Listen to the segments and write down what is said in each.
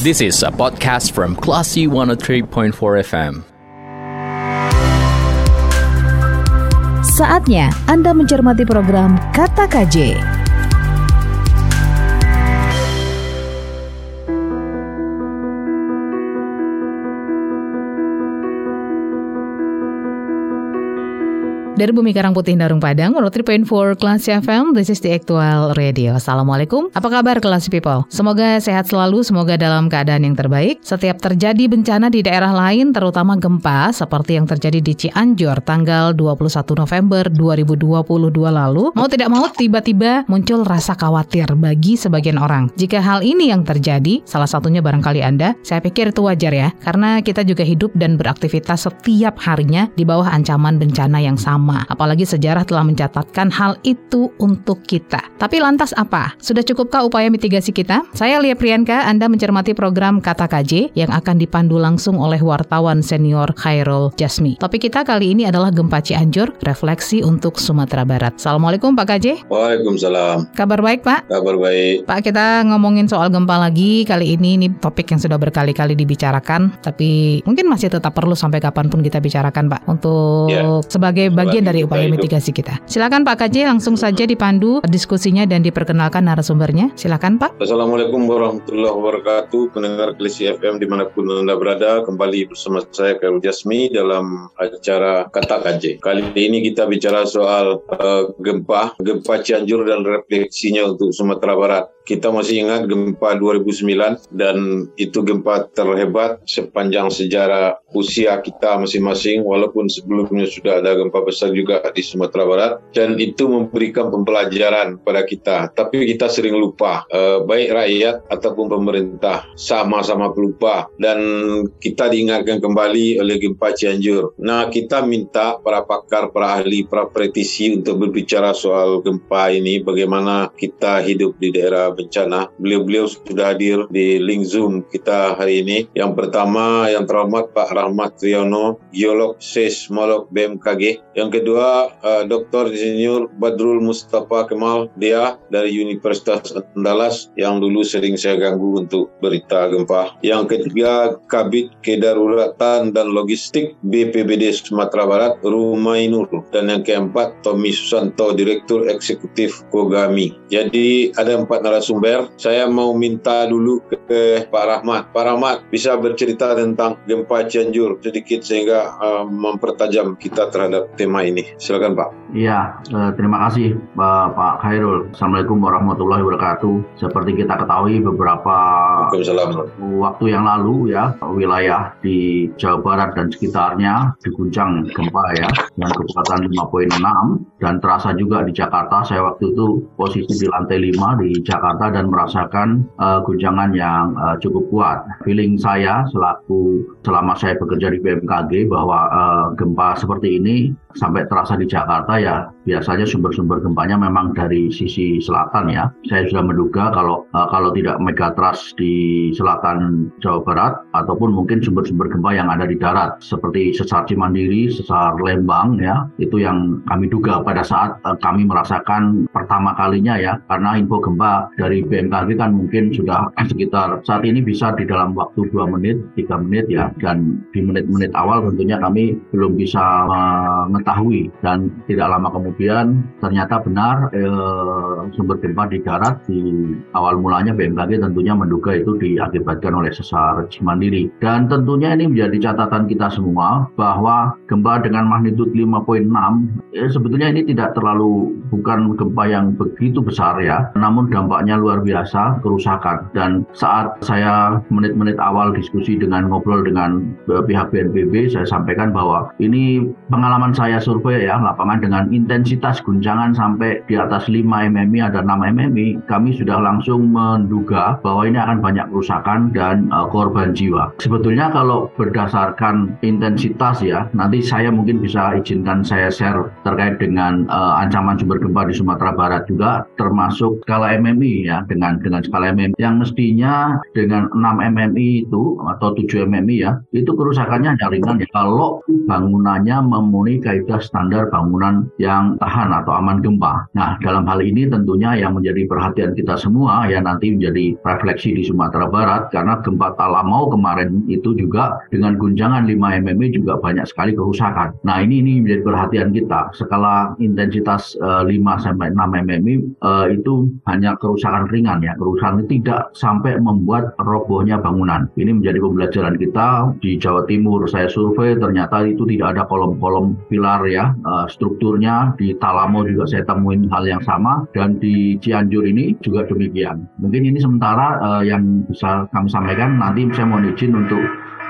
This is a podcast from Classy 103.4 FM. Saatnya Anda mencermati program Kata KJ. Dari Bumi Karang Putih Darung Padang, 103.4 Kelas FM, this is the actual radio. Assalamualaikum, apa kabar kelas people? Semoga sehat selalu, semoga dalam keadaan yang terbaik. Setiap terjadi bencana di daerah lain, terutama gempa, seperti yang terjadi di Cianjur tanggal 21 November 2022 lalu, mau tidak mau tiba-tiba muncul rasa khawatir bagi sebagian orang. Jika hal ini yang terjadi, salah satunya barangkali Anda, saya pikir itu wajar ya, karena kita juga hidup dan beraktivitas setiap harinya di bawah ancaman bencana yang sama sama. Apalagi sejarah telah mencatatkan hal itu untuk kita. Tapi lantas apa? Sudah cukupkah upaya mitigasi kita? Saya Lia Priyanka, Anda mencermati program Kata KJ yang akan dipandu langsung oleh wartawan senior Khairul Jasmi. Topik kita kali ini adalah gempa Cianjur, refleksi untuk Sumatera Barat. Assalamualaikum Pak KJ. Waalaikumsalam. Kabar baik Pak? Kabar baik. Pak kita ngomongin soal gempa lagi kali ini ini topik yang sudah berkali-kali dibicarakan tapi mungkin masih tetap perlu sampai kapan pun kita bicarakan Pak untuk ya. sebagai bagian bagian dari upaya mitigasi kita. Silakan Pak KJ langsung saja dipandu diskusinya dan diperkenalkan narasumbernya. Silakan Pak. Assalamualaikum warahmatullahi wabarakatuh. Pendengar Klisi FM di mana pun Anda berada, kembali bersama saya Kairul Jasmi dalam acara Kata KJ. Kali ini kita bicara soal uh, gempa, gempa Cianjur dan refleksinya untuk Sumatera Barat. Kita masih ingat gempa 2009 dan itu gempa terhebat sepanjang sejarah usia kita masing-masing walaupun sebelumnya sudah ada gempa besar juga di Sumatera Barat dan itu memberikan pembelajaran pada kita. Tapi kita sering lupa, eh, baik rakyat ataupun pemerintah sama-sama pelupa dan kita diingatkan kembali oleh gempa Cianjur. Nah kita minta para pakar, para ahli, para praktisi untuk berbicara soal gempa ini, bagaimana kita hidup di daerah bencana. Beliau-beliau sudah hadir di link Zoom kita hari ini. Yang pertama yang terhormat Pak Rahmat Triyono, geolog seismolog BMKG. Yang kedua uh, Dr. Insinyur Badrul Mustafa Kemal dia dari Universitas Andalas yang dulu sering saya ganggu untuk berita gempa. Yang ketiga Kabit Kedaruratan dan Logistik BPBD Sumatera Barat Rumainur dan yang keempat Tommy Susanto Direktur Eksekutif Kogami. Jadi ada empat narasumber narasumber, saya mau minta dulu ke Pak Rahmat. Pak Rahmat bisa bercerita tentang gempa Cianjur sedikit sehingga uh, mempertajam kita terhadap tema ini. Silakan Pak. Iya, eh, terima kasih Pak Khairul. Assalamualaikum warahmatullahi wabarakatuh. Seperti kita ketahui beberapa waktu yang lalu ya wilayah di Jawa Barat dan sekitarnya diguncang gempa ya dengan kekuatan 5.6 dan terasa juga di Jakarta. Saya waktu itu posisi di lantai 5 di Jakarta Jakarta dan merasakan uh, guncangan yang uh, cukup kuat. Feeling saya selaku selama saya bekerja di BMKG bahwa uh, gempa seperti ini sampai terasa di Jakarta ya biasanya sumber-sumber gempanya memang dari sisi selatan ya. Saya sudah menduga kalau uh, kalau tidak megatrust di selatan Jawa Barat ataupun mungkin sumber-sumber gempa yang ada di darat seperti sesar Cimandiri, sesar Lembang ya itu yang kami duga pada saat uh, kami merasakan pertama kalinya ya karena info gempa dari BMKG kan mungkin sudah sekitar saat ini bisa di dalam waktu 2 menit, 3 menit ya dan di menit-menit awal tentunya kami belum bisa mengetahui dan tidak lama kemudian ternyata benar eh, sumber gempa di darat di awal mulanya BMKG tentunya menduga itu diakibatkan oleh sesar Cimandiri dan tentunya ini menjadi catatan kita semua bahwa gempa dengan magnitud 5.6 eh, sebetulnya ini tidak terlalu bukan gempa yang begitu besar ya namun dampaknya luar biasa, kerusakan. Dan saat saya menit-menit awal diskusi dengan ngobrol dengan eh, pihak BNPB, saya sampaikan bahwa ini pengalaman saya survei ya, lapangan dengan intensitas guncangan sampai di atas 5 MMI, ada 6 MMI, kami sudah langsung menduga bahwa ini akan banyak kerusakan dan uh, korban jiwa. Sebetulnya kalau berdasarkan intensitas ya, nanti saya mungkin bisa izinkan saya share terkait dengan uh, ancaman sumber gempa di Sumatera Barat juga, termasuk skala MMI ya dengan dengan skala MMI yang mestinya dengan 6 MMI itu atau 7 MMI ya itu kerusakannya hanya ringan ya kalau bangunannya memenuhi kaidah standar bangunan yang tahan atau aman gempa. Nah, dalam hal ini tentunya yang menjadi perhatian kita semua ya nanti menjadi refleksi di Sumatera Barat karena gempa Talamau kemarin itu juga dengan guncangan 5 mm juga banyak sekali kerusakan. Nah, ini ini menjadi perhatian kita. Skala intensitas uh, 5 sampai 6 mm uh, itu hanya kerusakan ringan ya. Kerusakan tidak sampai membuat robohnya bangunan. Ini menjadi pembelajaran kita di Jawa Timur. Saya survei ternyata itu tidak ada kolom-kolom pilar ya. Uh, strukturnya di Talamo juga saya temuin hal yang sama dan di Cianjur ini juga demikian. Mungkin ini sementara uh, yang bisa kami sampaikan. Nanti saya mohon izin untuk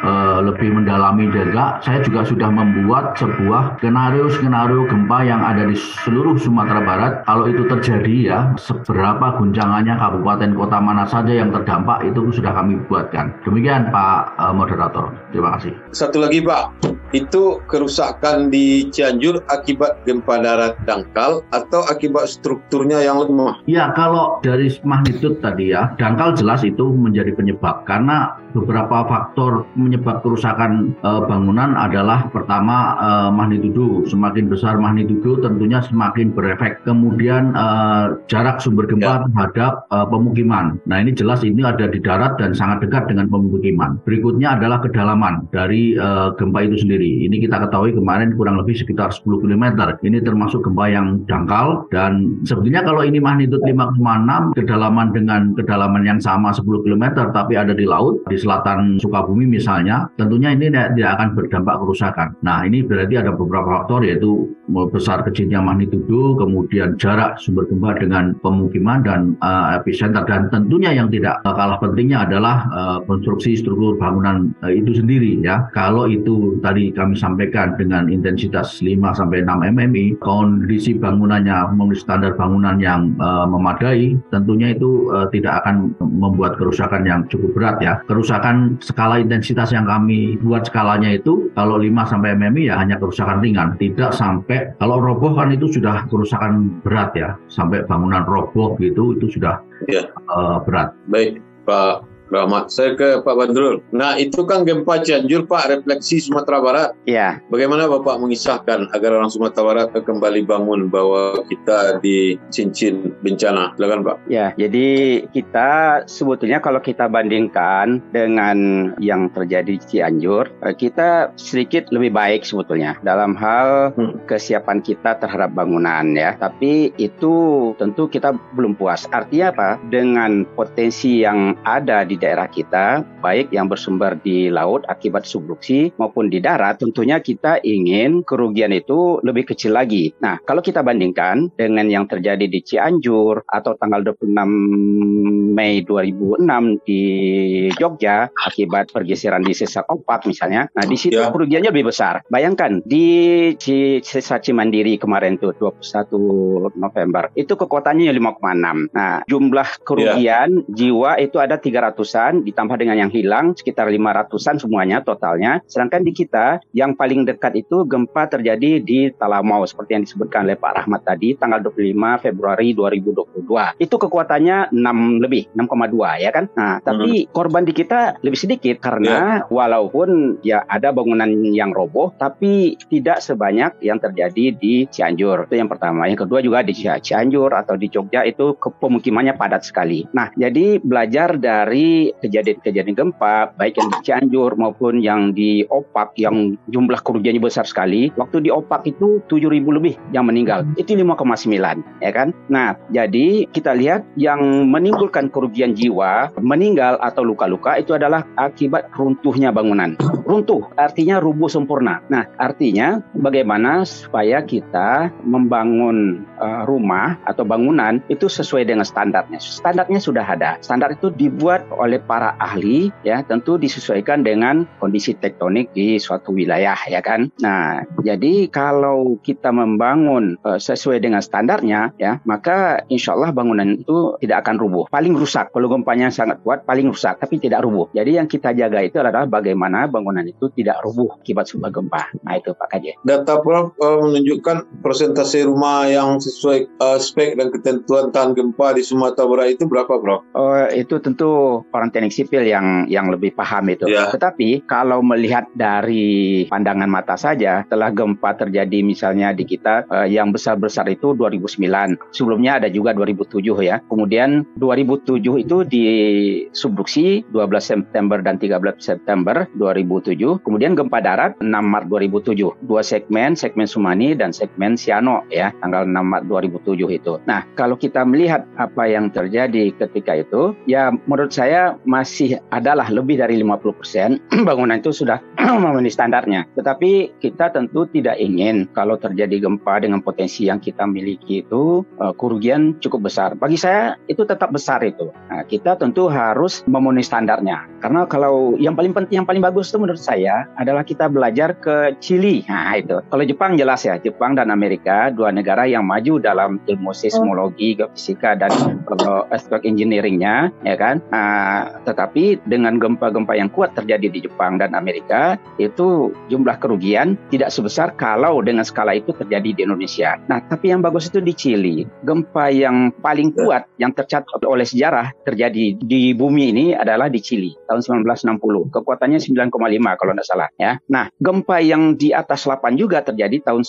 uh, lebih mendalami juga, saya juga sudah membuat sebuah skenario-skenario gempa yang ada di seluruh Sumatera Barat. Kalau itu terjadi ya, seberapa guncangannya kabupaten kota mana saja yang terdampak itu sudah kami buatkan. Demikian Pak uh, Moderator. Terima kasih. Satu lagi Pak, itu kerusakan di Cianjur akibat gempa darat dangkal atau akibat strukturnya yang lemah? Ya, kalau dari magnitude tadi ya, dangkal jelas itu menjadi penyebab karena beberapa faktor menyebab kerusakan e, bangunan adalah pertama e, magnitudo. Semakin besar magnitudo tentunya semakin berefek. Kemudian e, jarak sumber gempa ya. terhadap e, pemukiman. Nah ini jelas ini ada di darat dan sangat dekat dengan pemukiman. Berikutnya adalah kedalaman dari e, gempa itu sendiri. Ini kita ketahui kemarin kurang lebih sekitar 10 km. Ini termasuk gempa yang dangkal dan sebetulnya kalau ini magnitudo 5,6 kedalaman dengan kedalaman yang sama 10 km tapi ada di laut di selatan Sukabumi misalnya, tentunya ini tidak akan berdampak kerusakan. Nah, ini berarti ada beberapa faktor yaitu besar kecilnya magnitudo, kemudian jarak sumber gempa dengan pemukiman dan uh, epicenter dan tentunya yang tidak kalah pentingnya adalah uh, konstruksi struktur bangunan uh, itu sendiri ya. Kalau itu tadi kami sampaikan dengan intensitas 5 sampai 6 mm, kondisi bangunannya memenuhi standar bangunan yang uh, memadai, tentunya itu uh, tidak akan membuat kerusakan yang cukup berat ya. Kerusakan kerusakan skala intensitas yang kami buat skalanya itu kalau 5 sampai MMI ya hanya kerusakan ringan, tidak sampai kalau roboh kan itu sudah kerusakan berat ya, sampai bangunan roboh gitu itu sudah ya. uh, berat. Baik, Pak Rahmat. Saya ke Pak Bandrul. Nah, itu kan gempa Cianjur, Pak, refleksi Sumatera Barat. Iya. Bagaimana Bapak mengisahkan agar orang Sumatera Barat kembali bangun bahwa kita di cincin bencana? Silakan, Pak. Ya, jadi kita sebetulnya kalau kita bandingkan dengan yang terjadi di Cianjur, eh, kita sedikit lebih baik sebetulnya dalam hal hmm. kesiapan kita terhadap bangunan ya. Tapi itu tentu kita belum puas. Artinya apa? Dengan potensi yang ada di daerah kita, baik yang bersumber di laut akibat subduksi maupun di darat, tentunya kita ingin kerugian itu lebih kecil lagi. Nah, kalau kita bandingkan dengan yang terjadi di Cianjur atau tanggal 26 Mei 2006 di Jogja akibat pergeseran di Sesar Opak misalnya, nah di situ ya. kerugiannya lebih besar. Bayangkan di Sesar Cimandiri kemarin tuh 21 November itu kekuatannya 5,6. Nah, jumlah kerugian ya. jiwa itu ada 300 ratusan ditambah dengan yang hilang sekitar lima ratusan semuanya totalnya. Sedangkan di kita yang paling dekat itu gempa terjadi di Talamau seperti yang disebutkan oleh Pak Rahmat tadi tanggal 25 Februari 2022. Itu kekuatannya 6 lebih, 6,2 ya kan? Nah, tapi hmm. korban di kita lebih sedikit karena ya. walaupun ya ada bangunan yang roboh tapi tidak sebanyak yang terjadi di Cianjur. Itu yang pertama. Yang kedua juga di Cianjur atau di Jogja itu pemukimannya padat sekali. Nah, jadi belajar dari kejadian-kejadian gempa baik yang di Cianjur maupun yang di Opak yang jumlah kerugiannya besar sekali. Waktu di Opak itu 7.000 lebih yang meninggal. Hmm. Itu 5,9 ya kan. Nah, jadi kita lihat yang menimbulkan kerugian jiwa, meninggal atau luka-luka itu adalah akibat runtuhnya bangunan. Runtuh artinya rubuh sempurna. Nah, artinya bagaimana supaya kita membangun uh, rumah atau bangunan itu sesuai dengan standarnya. Standarnya sudah ada. Standar itu dibuat oleh para ahli ya tentu disesuaikan dengan kondisi tektonik di suatu wilayah ya kan. Nah, jadi kalau kita membangun uh, sesuai dengan standarnya ya, maka insya Allah bangunan itu tidak akan rubuh. Paling rusak kalau gempanya sangat kuat paling rusak tapi tidak rubuh. Jadi yang kita jaga itu adalah bagaimana bangunan itu tidak rubuh akibat sebuah gempa. Nah itu Pak Kaje. Data Prof uh, menunjukkan persentase rumah yang sesuai uh, spek dan ketentuan tahan gempa di Sumatera Barat itu berapa Prof? Oh, itu tentu orang teknik sipil yang yang lebih paham itu. Ya. Tetapi kalau melihat dari pandangan mata saja, telah gempa terjadi misalnya di kita uh, yang besar-besar itu 2009. Sebelumnya ada juga 2007 ya. Kemudian 2007 itu di subduksi 12 September dan 13 September 2007. Kemudian gempa darat 6 Maret 2007. Dua segmen, segmen Sumani dan segmen Siano ya, tanggal 6 Maret 2007 itu. Nah, kalau kita melihat apa yang terjadi ketika itu, ya menurut saya masih adalah lebih dari 50% bangunan itu sudah memenuhi standarnya. Tetapi kita tentu tidak ingin kalau terjadi gempa dengan potensi yang kita miliki itu uh, kerugian cukup besar. Bagi saya itu tetap besar itu. Nah, kita tentu harus memenuhi standarnya. Karena kalau yang paling penting, yang paling bagus itu menurut saya adalah kita belajar ke Chili. Nah itu. Kalau Jepang jelas ya, Jepang dan Amerika dua negara yang maju dalam ilmu seismologi, geofisika dan earthquake engineeringnya, ya kan. Nah, tetapi dengan gempa-gempa yang kuat terjadi di Jepang dan Amerika itu jumlah kerugian tidak sebesar kalau dengan skala itu terjadi di Indonesia. Nah, tapi yang bagus itu di Chili. Gempa yang paling kuat yang tercatat oleh sejarah terjadi di bumi ini adalah di Chili tahun 1960. Kekuatannya 9,5 kalau tidak salah ya. Nah, gempa yang di atas 8 juga terjadi tahun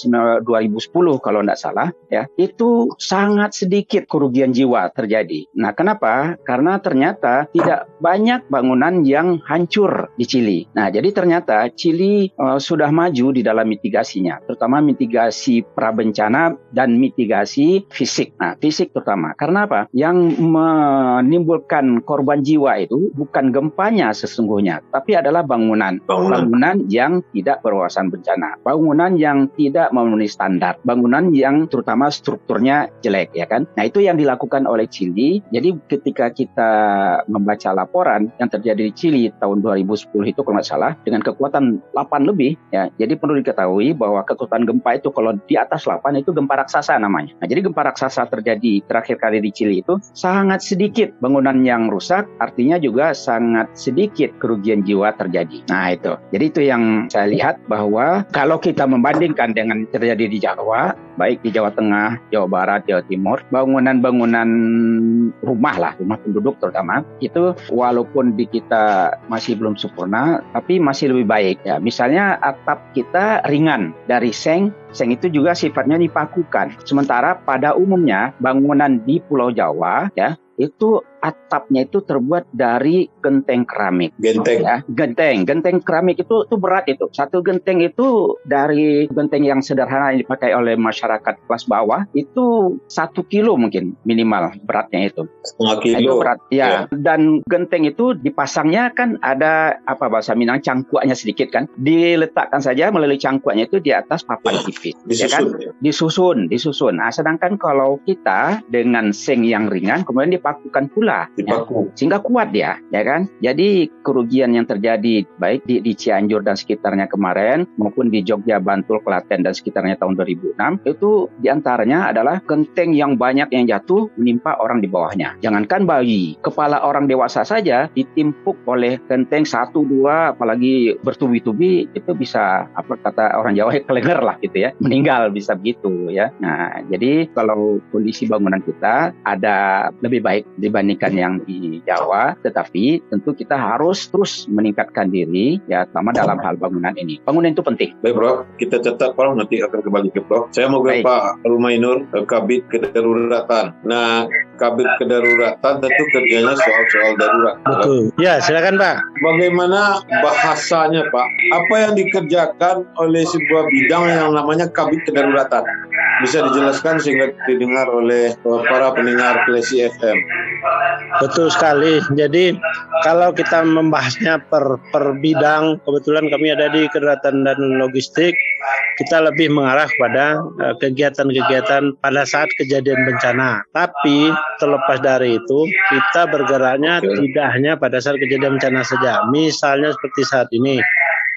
2010 kalau tidak salah ya. Itu sangat sedikit kerugian jiwa terjadi. Nah, kenapa? Karena ternyata tidak banyak bangunan yang hancur di Chili. Nah, jadi ternyata Chili uh, sudah maju di dalam mitigasinya, terutama mitigasi prabencana dan mitigasi fisik. Nah, fisik terutama. Karena apa? Yang menimbulkan korban jiwa itu bukan gempanya sesungguhnya, tapi adalah bangunan. Bangunan, bangunan yang tidak berwawasan bencana, bangunan yang tidak memenuhi standar, bangunan yang terutama strukturnya jelek, ya kan? Nah, itu yang dilakukan oleh Chili. Jadi ketika kita membaca laporan yang terjadi di Chili tahun 2010 itu kalau nggak salah dengan kekuatan 8 lebih, ya. Jadi perlu diketahui bahwa kekuatan gempa itu kalau di atas 8 itu gempa raksasa namanya. Nah, jadi gempa raksasa terjadi terakhir kali di Chili itu sangat sedikit bangunan yang rusak, artinya juga sangat sedikit kerugian jiwa terjadi. Nah, itu. Jadi itu yang saya lihat bahwa kalau kita membandingkan dengan terjadi di Jawa, baik di Jawa Tengah, Jawa Barat, Jawa Timur, bangunan-bangunan rumah lah, rumah penduduk terutama, itu walaupun di kita masih belum sempurna, tapi masih lebih baik ya. Misalnya atap kita ringan dari seng Seng itu juga sifatnya dipakukan. Sementara pada umumnya bangunan di Pulau Jawa ya itu atapnya itu terbuat dari genteng keramik. Genteng. Ya, genteng. Genteng keramik itu itu berat itu. Satu genteng itu dari genteng yang sederhana yang dipakai oleh masyarakat kelas bawah itu satu kilo mungkin minimal beratnya itu. Setengah kilo. Itu berat. Ya. ya. Dan genteng itu dipasangnya kan ada apa bahasa Minang cangkuaknya sedikit kan. Diletakkan saja melalui cangkuaknya itu di atas papan tipis. Disusun. Ya kan? Ya. Disusun, disusun. Nah, sedangkan kalau kita dengan seng yang ringan kemudian dipakukan pula Ya. Sehingga kuat dia, ya kan? Jadi kerugian yang terjadi baik di, di Cianjur dan sekitarnya kemarin maupun di Jogja, Bantul, Klaten dan sekitarnya tahun 2006 itu di antaranya adalah genteng yang banyak yang jatuh menimpa orang di bawahnya. Jangankan bayi, kepala orang dewasa saja ditimpuk oleh genteng satu dua apalagi bertubi-tubi itu bisa apa kata orang Jawa kelenger lah gitu ya meninggal bisa begitu ya. Nah jadi kalau kondisi bangunan kita ada lebih baik dibanding dibandingkan yang di Jawa, tetapi tentu kita harus terus meningkatkan diri ya sama dalam hal bangunan ini. Bangunan itu penting. Baik, Bro. Kita catat, Bro. Nanti akan kembali ke Bro. Saya mau ke Pak Rumainur, Kabit Kedaruratan. Nah, Kabit Kedaruratan tentu kerjanya soal-soal darurat. Betul. Ya, silakan, Pak. Bagaimana bahasanya, Pak? Apa yang dikerjakan oleh sebuah bidang yang namanya Kabit Kedaruratan? Bisa dijelaskan sehingga didengar oleh para pendengar Klesi FM. Betul sekali. Jadi kalau kita membahasnya per, per bidang, kebetulan kami ada di kedaruratan dan logistik, kita lebih mengarah pada eh, kegiatan-kegiatan pada saat kejadian bencana. Tapi terlepas dari itu, kita bergeraknya tidak hanya pada saat kejadian bencana saja. Misalnya seperti saat ini,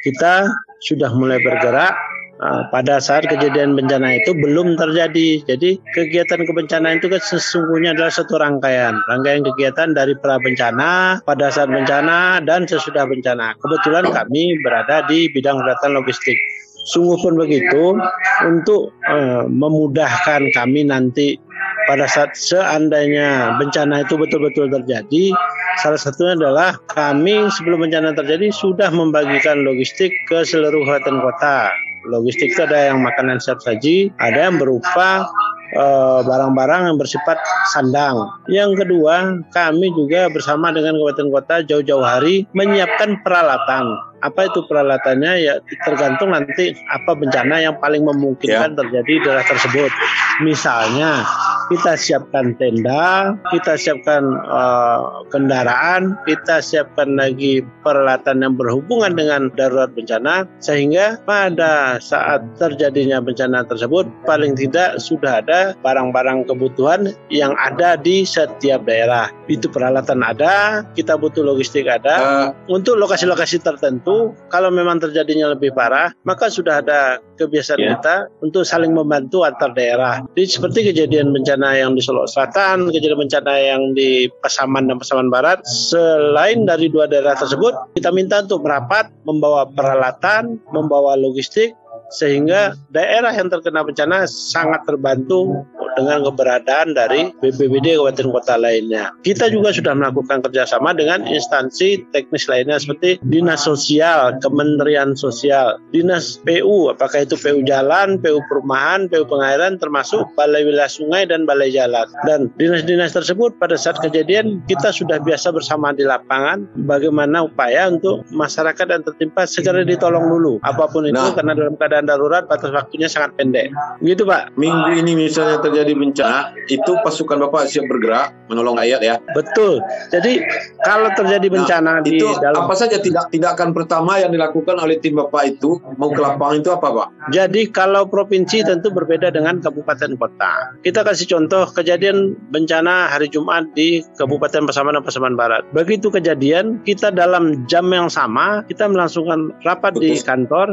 kita sudah mulai bergerak uh, pada saat kejadian bencana itu belum terjadi. Jadi kegiatan kebencanaan itu kan sesungguhnya adalah satu rangkaian, rangkaian kegiatan dari pra bencana, pada saat bencana dan sesudah bencana. Kebetulan kami berada di bidang data logistik. Sungguh pun begitu untuk uh, memudahkan kami nanti pada saat seandainya bencana itu betul-betul terjadi, salah satunya adalah kami sebelum bencana terjadi sudah membagikan logistik ke seluruh kabupaten kota. Logistik itu ada yang makanan siap saji, ada yang berupa eh, barang-barang yang bersifat sandang. Yang kedua, kami juga bersama dengan kabupaten kota jauh-jauh hari menyiapkan peralatan apa itu peralatannya ya tergantung nanti apa bencana yang paling memungkinkan ya. terjadi di daerah tersebut. Misalnya kita siapkan tenda, kita siapkan uh, kendaraan, kita siapkan lagi peralatan yang berhubungan dengan darurat bencana sehingga pada saat terjadinya bencana tersebut paling tidak sudah ada barang-barang kebutuhan yang ada di setiap daerah. Itu peralatan ada, kita butuh logistik ada. Uh. Untuk lokasi-lokasi tertentu kalau memang terjadinya lebih parah, maka sudah ada kebiasaan yeah. kita untuk saling membantu antar daerah. Jadi seperti kejadian bencana yang di Solo Selatan, kejadian bencana yang di Pasaman dan Pasaman Barat, selain dari dua daerah tersebut, kita minta untuk merapat, membawa peralatan, membawa logistik, sehingga daerah yang terkena bencana sangat terbantu dengan keberadaan dari BPBD kabupaten kota lainnya. Kita juga sudah melakukan kerjasama dengan instansi teknis lainnya seperti Dinas Sosial, Kementerian Sosial, Dinas PU, apakah itu PU Jalan, PU Perumahan, PU Pengairan, termasuk Balai Wilayah Sungai dan Balai Jalan. Dan dinas-dinas tersebut pada saat kejadian kita sudah biasa bersama di lapangan bagaimana upaya untuk masyarakat yang tertimpa segera ditolong dulu apa pun itu nah. karena dalam keadaan darurat batas waktunya sangat pendek. Gitu Pak. Minggu ini misalnya terjadi terjadi bencana, itu pasukan Bapak siap bergerak menolong rakyat ya. Betul. Jadi kalau terjadi nah, bencana nah, di itu dalam... apa saja tidak tindakan pertama yang dilakukan oleh tim Bapak itu mau ke lapangan itu apa Pak? Jadi kalau provinsi tentu berbeda dengan kabupaten kota. Kita kasih contoh kejadian bencana hari Jumat di Kabupaten Pasaman dan Pasaman Barat. Begitu kejadian kita dalam jam yang sama kita melangsungkan rapat Betul. di kantor,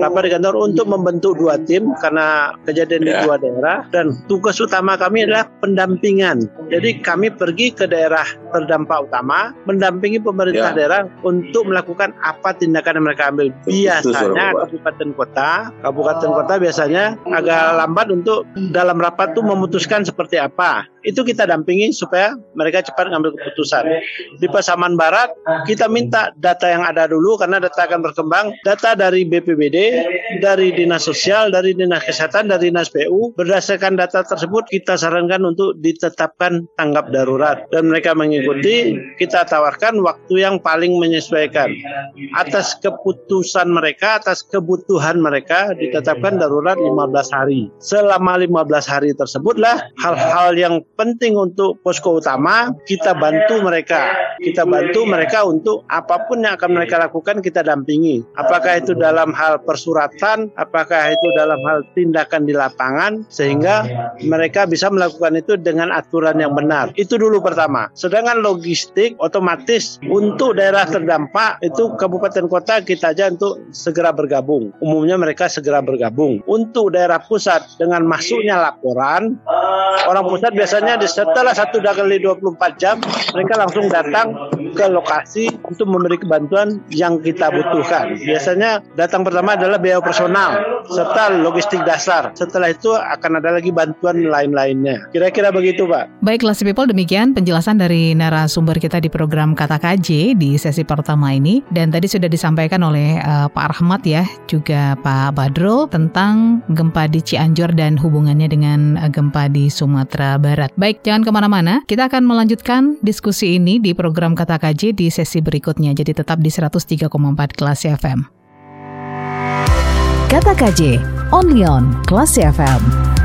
rapat di kantor untuk membentuk dua tim karena kejadian ya. di dua daerah dan tugas utama kami adalah pendampingan. Jadi kami pergi ke daerah terdampak utama, mendampingi pemerintah ya. daerah untuk melakukan apa tindakan yang mereka ambil. Biasanya kabupaten kota, kabupaten kota biasanya agak lambat untuk dalam rapat itu memutuskan seperti apa itu kita dampingi supaya mereka cepat mengambil keputusan. Di Pasaman Barat kita minta data yang ada dulu karena data akan berkembang. Data dari BPBD, dari Dinas Sosial, dari Dinas Kesehatan, dari Dinas PU. Berdasarkan data tersebut kita sarankan untuk ditetapkan tanggap darurat dan mereka mengikuti. Kita tawarkan waktu yang paling menyesuaikan atas keputusan mereka, atas kebutuhan mereka ditetapkan darurat 15 hari. Selama 15 hari tersebutlah hal-hal yang penting untuk posko utama kita bantu mereka. Kita bantu mereka untuk apa pun yang akan mereka lakukan kita dampingi. Apakah itu dalam hal persuratan apakah itu dalam hal tindakan di lapangan sehingga mereka bisa melakukan itu dengan aturan yang benar. Itu dulu pertama. Sedangkan logistik otomatis untuk daerah terdampak itu kabupaten kota kita aja untuk segera bergabung. Umumnya mereka segera bergabung. Untuk daerah pusat dengan masuknya laporan orang pusat biasanya biasanya setelah satu kali 24 jam mereka langsung datang ke lokasi untuk memberi bantuan yang kita butuhkan. Biasanya datang pertama adalah biaya personal serta logistik dasar. Setelah itu akan ada lagi bantuan lain-lainnya. Kira-kira begitu, Pak. Baik, kelas people demikian penjelasan dari narasumber kita di program Kata KJ di sesi pertama ini dan tadi sudah disampaikan oleh uh, Pak Rahmat ya, juga Pak Badro tentang gempa di Cianjur dan hubungannya dengan uh, gempa di Sumatera Barat. Baik, jangan ke mana-mana. Kita akan melanjutkan diskusi ini di program Kata KJ di sesi berikutnya. Jadi tetap di 103,4 kelas FM. Kata KJ, only on kelas FM.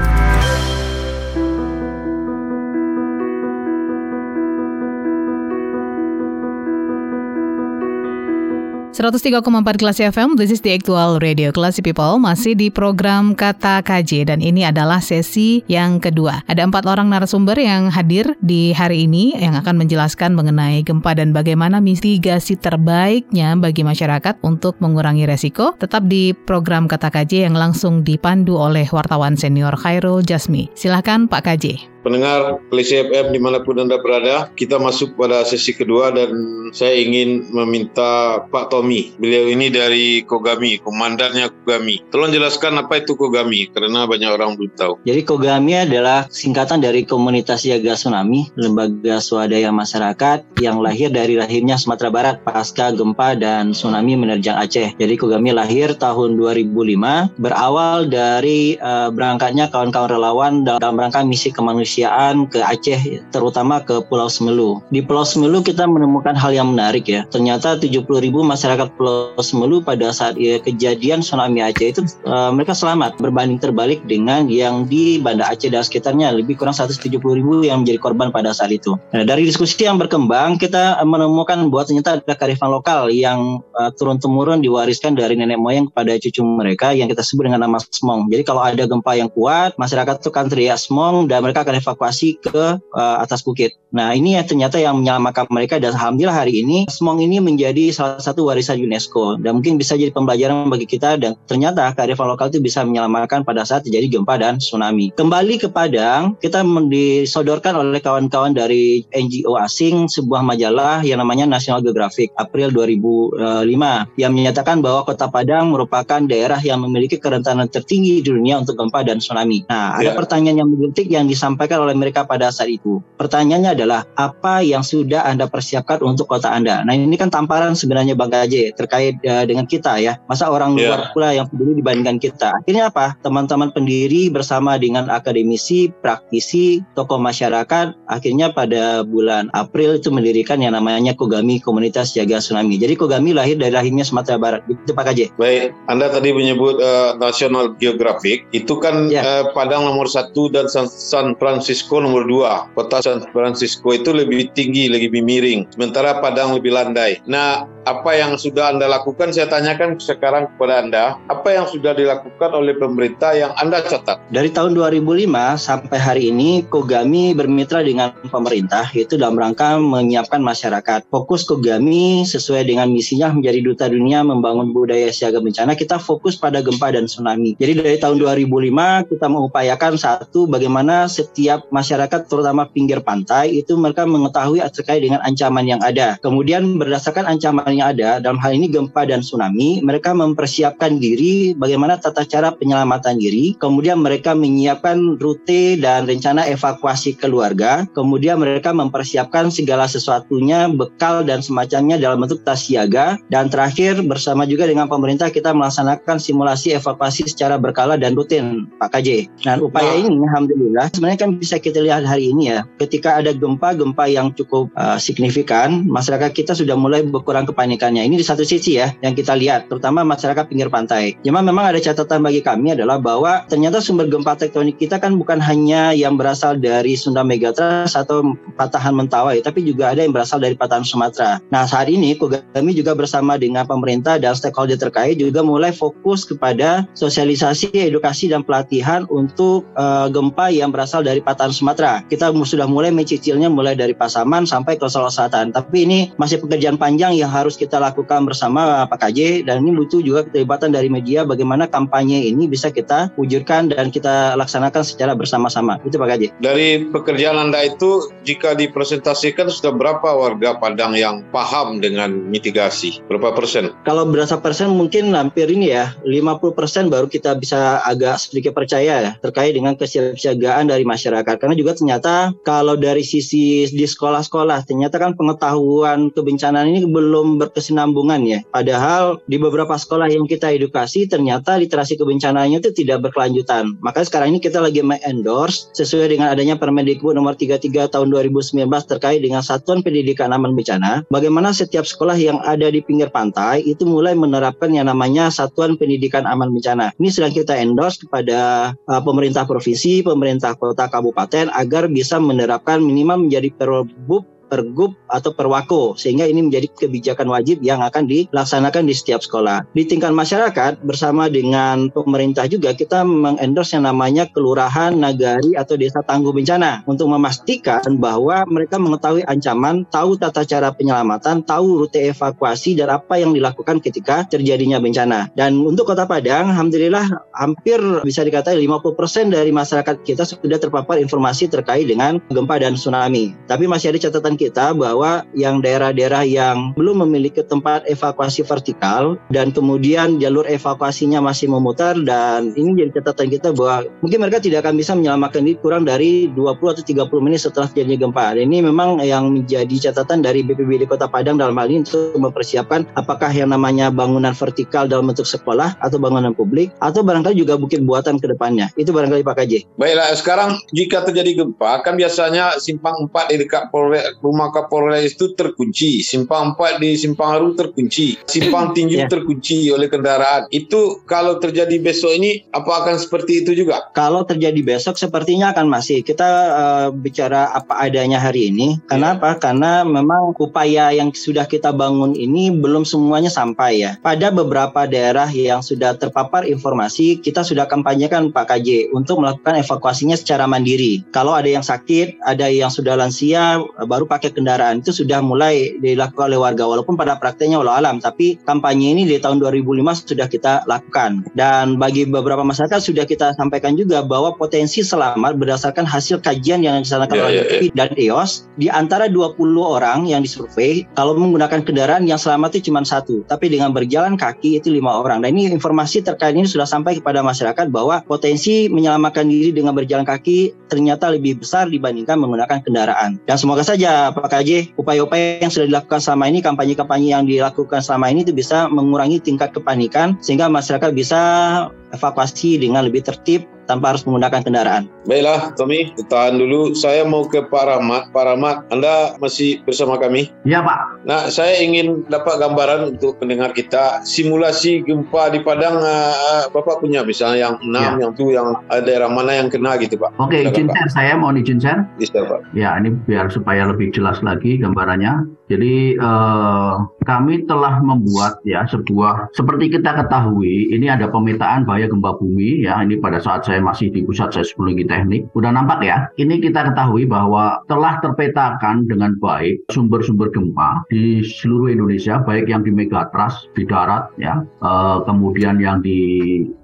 103,4 kelas FM, this is the actual radio Classy People, masih di program Kata KJ dan ini adalah sesi yang kedua. Ada empat orang narasumber yang hadir di hari ini yang akan menjelaskan mengenai gempa dan bagaimana mitigasi terbaiknya bagi masyarakat untuk mengurangi resiko. Tetap di program Kata KJ yang langsung dipandu oleh wartawan senior Khairul Jasmi. Silahkan Pak KJ. Pendengar FM di mana pun Anda berada, kita masuk pada sesi kedua dan saya ingin meminta Pak Tommy. Beliau ini dari Kogami, komandannya Kogami. Tolong jelaskan apa itu Kogami, karena banyak orang belum tahu. Jadi Kogami adalah singkatan dari Komunitas Siaga Tsunami, lembaga swadaya masyarakat yang lahir dari lahirnya Sumatera Barat pasca gempa dan tsunami menerjang Aceh. Jadi Kogami lahir tahun 2005, berawal dari uh, berangkatnya kawan-kawan relawan dalam rangka misi kemanusiaan kemanusiaan ke Aceh, terutama ke Pulau Semelu. Di Pulau Semelu kita menemukan hal yang menarik ya. Ternyata 70 ribu masyarakat Pulau Semelu pada saat ya, kejadian tsunami Aceh itu uh, mereka selamat berbanding terbalik dengan yang di Banda Aceh dan sekitarnya lebih kurang 170 ribu yang menjadi korban pada saat itu. Nah, dari diskusi yang berkembang kita menemukan bahwa ternyata ada kearifan lokal yang uh, turun temurun diwariskan dari nenek moyang kepada cucu mereka yang kita sebut dengan nama smong. Jadi kalau ada gempa yang kuat, masyarakat itu kan teriak smong dan mereka akan evakuasi ke uh, atas bukit. Nah ini ya ternyata yang menyelamatkan mereka dan alhamdulillah hari ini Semong ini menjadi salah satu warisan UNESCO dan mungkin bisa jadi pembelajaran bagi kita dan ternyata kearifan lokal itu bisa menyelamatkan pada saat terjadi gempa dan tsunami. Kembali ke Padang, kita disodorkan oleh kawan-kawan dari NGO asing sebuah majalah yang namanya National Geographic April 2005 yang menyatakan bahwa Kota Padang merupakan daerah yang memiliki kerentanan tertinggi di dunia untuk gempa dan tsunami. Nah, ada ya. pertanyaan yang mengkritik yang disampaikan disampaikan oleh mereka pada saat itu. Pertanyaannya adalah apa yang sudah Anda persiapkan untuk kota Anda? Nah ini kan tamparan sebenarnya Bang Gaje terkait uh, dengan kita ya. Masa orang yeah. luar pula yang peduli dibandingkan kita. Akhirnya apa? Teman-teman pendiri bersama dengan akademisi, praktisi, tokoh masyarakat akhirnya pada bulan April itu mendirikan yang namanya Kogami Komunitas Jaga Tsunami. Jadi Kogami lahir dari lahirnya Sumatera Barat. Itu Pak Gaje. Baik, Anda tadi menyebut uh, National Geographic. Itu kan yeah. Ya. uh, Padang nomor satu dan San, San Francisco Francisco nomor dua. Kota San Francisco itu lebih tinggi, lebih miring. Sementara Padang lebih landai. Nah, apa yang sudah Anda lakukan, saya tanyakan sekarang kepada Anda, apa yang sudah dilakukan oleh pemerintah yang Anda catat? Dari tahun 2005 sampai hari ini, Kogami bermitra dengan pemerintah, itu dalam rangka menyiapkan masyarakat. Fokus Kogami sesuai dengan misinya menjadi duta dunia membangun budaya siaga bencana, kita fokus pada gempa dan tsunami. Jadi dari tahun 2005, kita mengupayakan satu, bagaimana setiap masyarakat, terutama pinggir pantai, itu mereka mengetahui terkait dengan ancaman yang ada. Kemudian berdasarkan ancaman yang ada dalam hal ini gempa dan tsunami, mereka mempersiapkan diri bagaimana tata cara penyelamatan diri, kemudian mereka menyiapkan rute dan rencana evakuasi keluarga, kemudian mereka mempersiapkan segala sesuatunya, bekal dan semacamnya dalam bentuk tas siaga, dan terakhir bersama juga dengan pemerintah kita melaksanakan simulasi evakuasi secara berkala dan rutin, Pak KJ. Dan upaya nah. ini, alhamdulillah, sebenarnya kan bisa kita lihat hari ini ya, ketika ada gempa-gempa yang cukup uh, signifikan, masyarakat kita sudah mulai berkurang kepada kepanikannya. Ini di satu sisi ya yang kita lihat, terutama masyarakat pinggir pantai. Cuma memang ada catatan bagi kami adalah bahwa ternyata sumber gempa tektonik kita kan bukan hanya yang berasal dari Sunda Megatrust atau patahan Mentawai, tapi juga ada yang berasal dari patahan Sumatera. Nah saat ini kami juga bersama dengan pemerintah dan stakeholder terkait juga mulai fokus kepada sosialisasi, edukasi dan pelatihan untuk uh, gempa yang berasal dari patahan Sumatera. Kita sudah mulai mencicilnya mulai dari Pasaman sampai ke Sulawesi Selatan. Tapi ini masih pekerjaan panjang yang harus harus kita lakukan bersama Pak KJ dan ini butuh juga keterlibatan dari media bagaimana kampanye ini bisa kita wujudkan dan kita laksanakan secara bersama-sama. Itu Pak KJ. Dari pekerjaan Anda itu jika dipresentasikan sudah berapa warga Padang yang paham dengan mitigasi? Berapa persen? Kalau berasa persen mungkin hampir ini ya 50 persen baru kita bisa agak sedikit percaya ya terkait dengan kesiapsiagaan dari masyarakat karena juga ternyata kalau dari sisi di sekolah-sekolah ternyata kan pengetahuan kebencanaan ini belum berkesinambungan ya. Padahal di beberapa sekolah yang kita edukasi ternyata literasi kebencanaannya itu tidak berkelanjutan. Maka sekarang ini kita lagi endorse sesuai dengan adanya Permendikbud nomor 33 tahun 2019 terkait dengan Satuan Pendidikan Aman Bencana. Bagaimana setiap sekolah yang ada di pinggir pantai itu mulai menerapkan yang namanya Satuan Pendidikan Aman Bencana. Ini sedang kita endorse kepada uh, pemerintah provinsi, pemerintah kota, kabupaten agar bisa menerapkan minimal menjadi perbub pergub atau perwako sehingga ini menjadi kebijakan wajib yang akan dilaksanakan di setiap sekolah. Di tingkat masyarakat bersama dengan pemerintah juga kita mengendorse yang namanya kelurahan, nagari atau desa tangguh bencana untuk memastikan bahwa mereka mengetahui ancaman, tahu tata cara penyelamatan, tahu rute evakuasi dan apa yang dilakukan ketika terjadinya bencana. Dan untuk Kota Padang, alhamdulillah hampir bisa dikatakan 50% dari masyarakat kita sudah terpapar informasi terkait dengan gempa dan tsunami. Tapi masih ada catatan kita bahwa yang daerah-daerah yang belum memiliki tempat evakuasi vertikal dan kemudian jalur evakuasinya masih memutar dan ini jadi catatan kita bahwa mungkin mereka tidak akan bisa menyelamatkan diri kurang dari 20 atau 30 menit setelah terjadinya gempa. Dan ini memang yang menjadi catatan dari BPBD Kota Padang dalam hal ini untuk mempersiapkan apakah yang namanya bangunan vertikal dalam bentuk sekolah atau bangunan publik atau barangkali juga bukit buatan ke depannya. Itu barangkali Pak KJ. Baiklah, sekarang jika terjadi gempa, kan biasanya simpang 4 di dekat rumah Kapolres itu terkunci. Simpang 4 di Simpang Haru terkunci. Simpang Tinju yeah. terkunci oleh kendaraan. Itu kalau terjadi besok ini, apa akan seperti itu juga? Kalau terjadi besok, sepertinya akan masih. Kita uh, bicara apa adanya hari ini. Kenapa? Yeah. Karena memang upaya yang sudah kita bangun ini belum semuanya sampai ya. Pada beberapa daerah yang sudah terpapar informasi, kita sudah kampanyekan Pak KJ untuk melakukan evakuasinya secara mandiri. Kalau ada yang sakit, ada yang sudah lansia, baru pakai kendaraan itu sudah mulai dilakukan oleh warga. Walaupun pada prakteknya walau alam, tapi kampanye ini di tahun 2005 sudah kita lakukan. Dan bagi beberapa masyarakat sudah kita sampaikan juga bahwa potensi selamat berdasarkan hasil kajian yang dilaksanakan yeah, oleh yeah, yeah. dan EOS di antara 20 orang yang disurvei kalau menggunakan kendaraan yang selamat itu cuma satu, tapi dengan berjalan kaki itu lima orang. Dan ini informasi terkait ini sudah sampai kepada masyarakat bahwa potensi menyelamatkan diri dengan berjalan kaki ternyata lebih besar dibandingkan menggunakan kendaraan. Dan semoga saja Pak KJ upaya-upaya yang sudah dilakukan selama ini, kampanye-kampanye yang dilakukan selama ini itu bisa mengurangi tingkat kepanikan sehingga masyarakat bisa evakuasi dengan lebih tertib tanpa harus menggunakan kendaraan. Baiklah, Tommy, tahan dulu. Saya mau ke Pak Rahmat. Pak Rahmat, Anda masih bersama kami? Ya, Pak. Nah, saya ingin dapat gambaran untuk pendengar kita. Simulasi gempa di Padang, uh, Bapak punya misalnya yang enam, ya. yang tuh, yang uh, daerah mana yang kena gitu, Pak? Oke, izin share saya, mau izin share? Bisa, Pak. Ya, ini biar supaya lebih jelas lagi gambarannya. Jadi uh, kami telah membuat ya sebuah seperti kita ketahui ini ada pemetaan bahaya gempa bumi ya. Ini pada saat saya masih di pusat seismologi teknik. Udah nampak ya? Ini kita ketahui bahwa telah terpetakan dengan baik sumber-sumber gempa di seluruh Indonesia baik yang di megatras di darat ya. Uh, kemudian yang di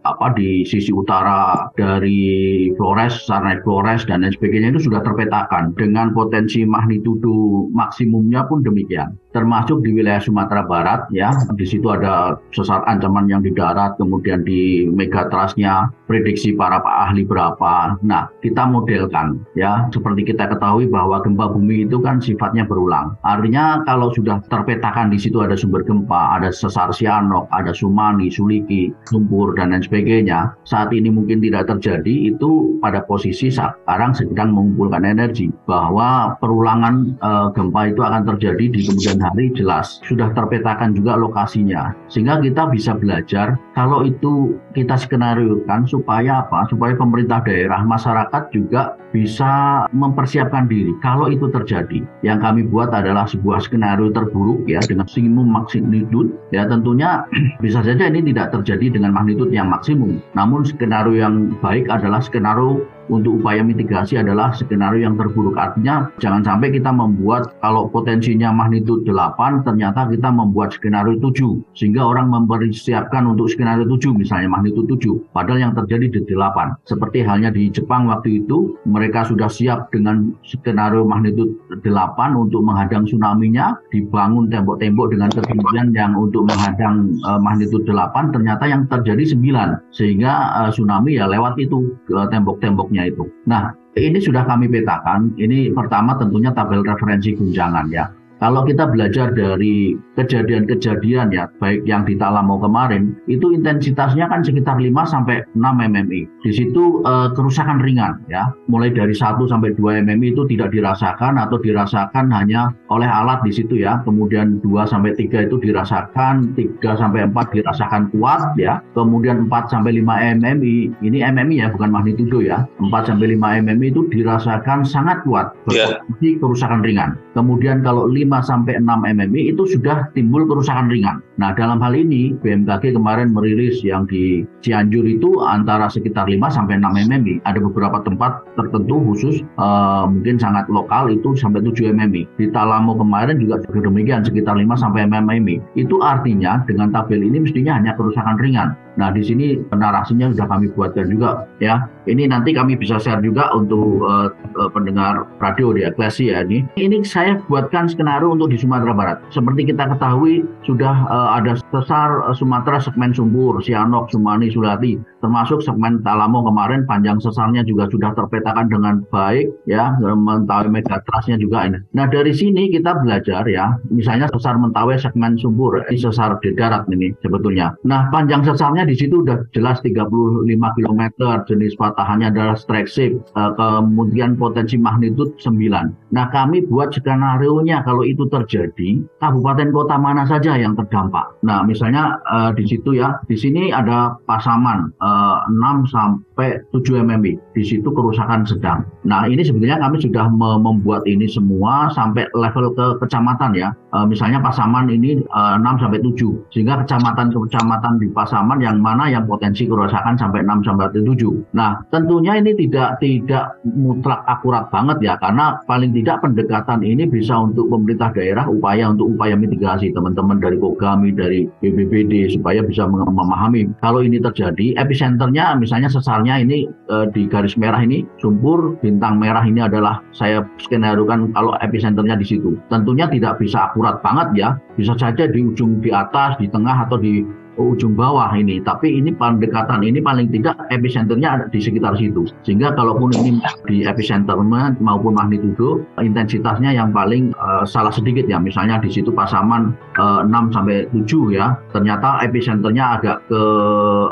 apa di sisi utara dari Flores, Sarnai Flores dan lain sebagainya itu sudah terpetakan dengan potensi magnitudo maksimumnya pun demikian colombiano. Termasuk di wilayah Sumatera Barat ya. Di situ ada sesar ancaman yang di darat kemudian di megatrasnya prediksi para pak ahli berapa. Nah kita modelkan ya. Seperti kita ketahui bahwa gempa bumi itu kan sifatnya berulang. Artinya kalau sudah terpetakan di situ ada sumber gempa ada sesar Sianok ada Sumani Suliki lumpur dan lain sebagainya saat ini mungkin tidak terjadi itu pada posisi sekarang sedang mengumpulkan energi bahwa perulangan e, gempa itu akan terjadi di kemudian hari jelas sudah terpetakan juga lokasinya sehingga kita bisa belajar kalau itu kita skenario kan supaya apa? Supaya pemerintah daerah masyarakat juga bisa mempersiapkan diri kalau itu terjadi. Yang kami buat adalah sebuah skenario terburuk ya dengan minimum magnitude. Ya tentunya bisa saja ini tidak terjadi dengan magnitude yang maksimum. Namun skenario yang baik adalah skenario untuk upaya mitigasi adalah skenario yang terburuk. Artinya jangan sampai kita membuat kalau potensinya magnitudo 8 ternyata kita membuat skenario 7 sehingga orang mempersiapkan untuk skenario 7 misalnya magnitudo 7 padahal yang terjadi di 8. Seperti halnya di Jepang waktu itu mereka sudah siap dengan skenario magnitudo 8 untuk menghadang tsunami-nya. Dibangun tembok-tembok dengan ketinggian yang untuk menghadang uh, magnitudo 8 ternyata yang terjadi 9 sehingga uh, tsunami ya lewat itu tembok-temboknya itu. Nah, ini sudah kami petakan. Ini pertama tentunya tabel referensi guncangan ya. Kalau kita belajar dari kejadian-kejadian ya, baik yang di Talamo kemarin, itu intensitasnya kan sekitar 5 sampai 6 mmi. Di situ eh, kerusakan ringan ya, mulai dari 1 sampai 2 mmi itu tidak dirasakan atau dirasakan hanya oleh alat di situ ya. Kemudian 2 sampai 3 itu dirasakan, 3 sampai 4 dirasakan kuat ya. Kemudian 4 sampai 5 mmi, ini mmi ya bukan magnitudo ya. 4 sampai 5 mmi itu dirasakan sangat kuat, berpotensi yeah. kerusakan ringan. Kemudian kalau 5 sampai 6 MMI itu sudah timbul kerusakan ringan. Nah, dalam hal ini BMKG kemarin merilis yang di Cianjur itu antara sekitar 5 sampai 6 MMI. Ada beberapa tempat tertentu khusus uh, mungkin sangat lokal itu sampai 7 MMI. Di Talamo kemarin juga demikian sekitar 5 sampai MMI. Itu artinya dengan tabel ini mestinya hanya kerusakan ringan. Nah, di sini narasinya sudah kami buatkan juga ya. Ini nanti kami bisa share juga untuk uh, uh, pendengar radio di Eklesi ya ini. Ini saya buatkan skenario untuk di Sumatera Barat. Seperti kita ketahui sudah uh, ada sesar Sumatera segmen Sumbur, Sianok, Sumani, Sulati, termasuk segmen Talamo kemarin panjang sesarnya juga sudah terpetakan dengan baik ya. Mentawai megatrasnya juga ini. Nah, dari sini kita belajar ya, misalnya sesar Mentawai segmen Sumbur, ini sesar di darat ini sebetulnya. Nah, panjang sesarnya di situ udah jelas 35 km, jenis patahannya adalah strike shape, uh, kemudian potensi magnitud 9. Nah, kami buat skenario-nya kalau itu terjadi, kabupaten kota mana saja yang terdampak. Nah, misalnya uh, di situ ya, di sini ada Pasaman uh, 6 sampai 7 MMI. Di situ kerusakan sedang. Nah, ini sebetulnya kami sudah membuat ini semua sampai level ke kecamatan ya. Uh, misalnya Pasaman ini uh, 6 sampai 7. Sehingga kecamatan-kecamatan di Pasaman yang mana yang potensi kerusakan sampai 6 sampai 7. Nah, tentunya ini tidak tidak mutlak akurat banget ya karena paling tidak pendekatan ini bisa untuk pemerintah daerah upaya untuk upaya mitigasi teman-teman dari Kogami dari BBBD supaya bisa memahami kalau ini terjadi epicenternya misalnya sesarnya ini e, di garis merah ini Sumpur bintang merah ini adalah saya skenario kan kalau epicenternya di situ. Tentunya tidak bisa akurat banget ya. Bisa saja di ujung di atas, di tengah atau di ujung bawah ini. Tapi ini pendekatan ini paling tidak epicenternya ada di sekitar situ. Sehingga kalaupun ini di epicenter maupun magnitudo intensitasnya yang paling uh, salah sedikit ya. Misalnya di situ Pasaman uh, eh, 6 sampai 7 ya. Ternyata epicenternya agak ke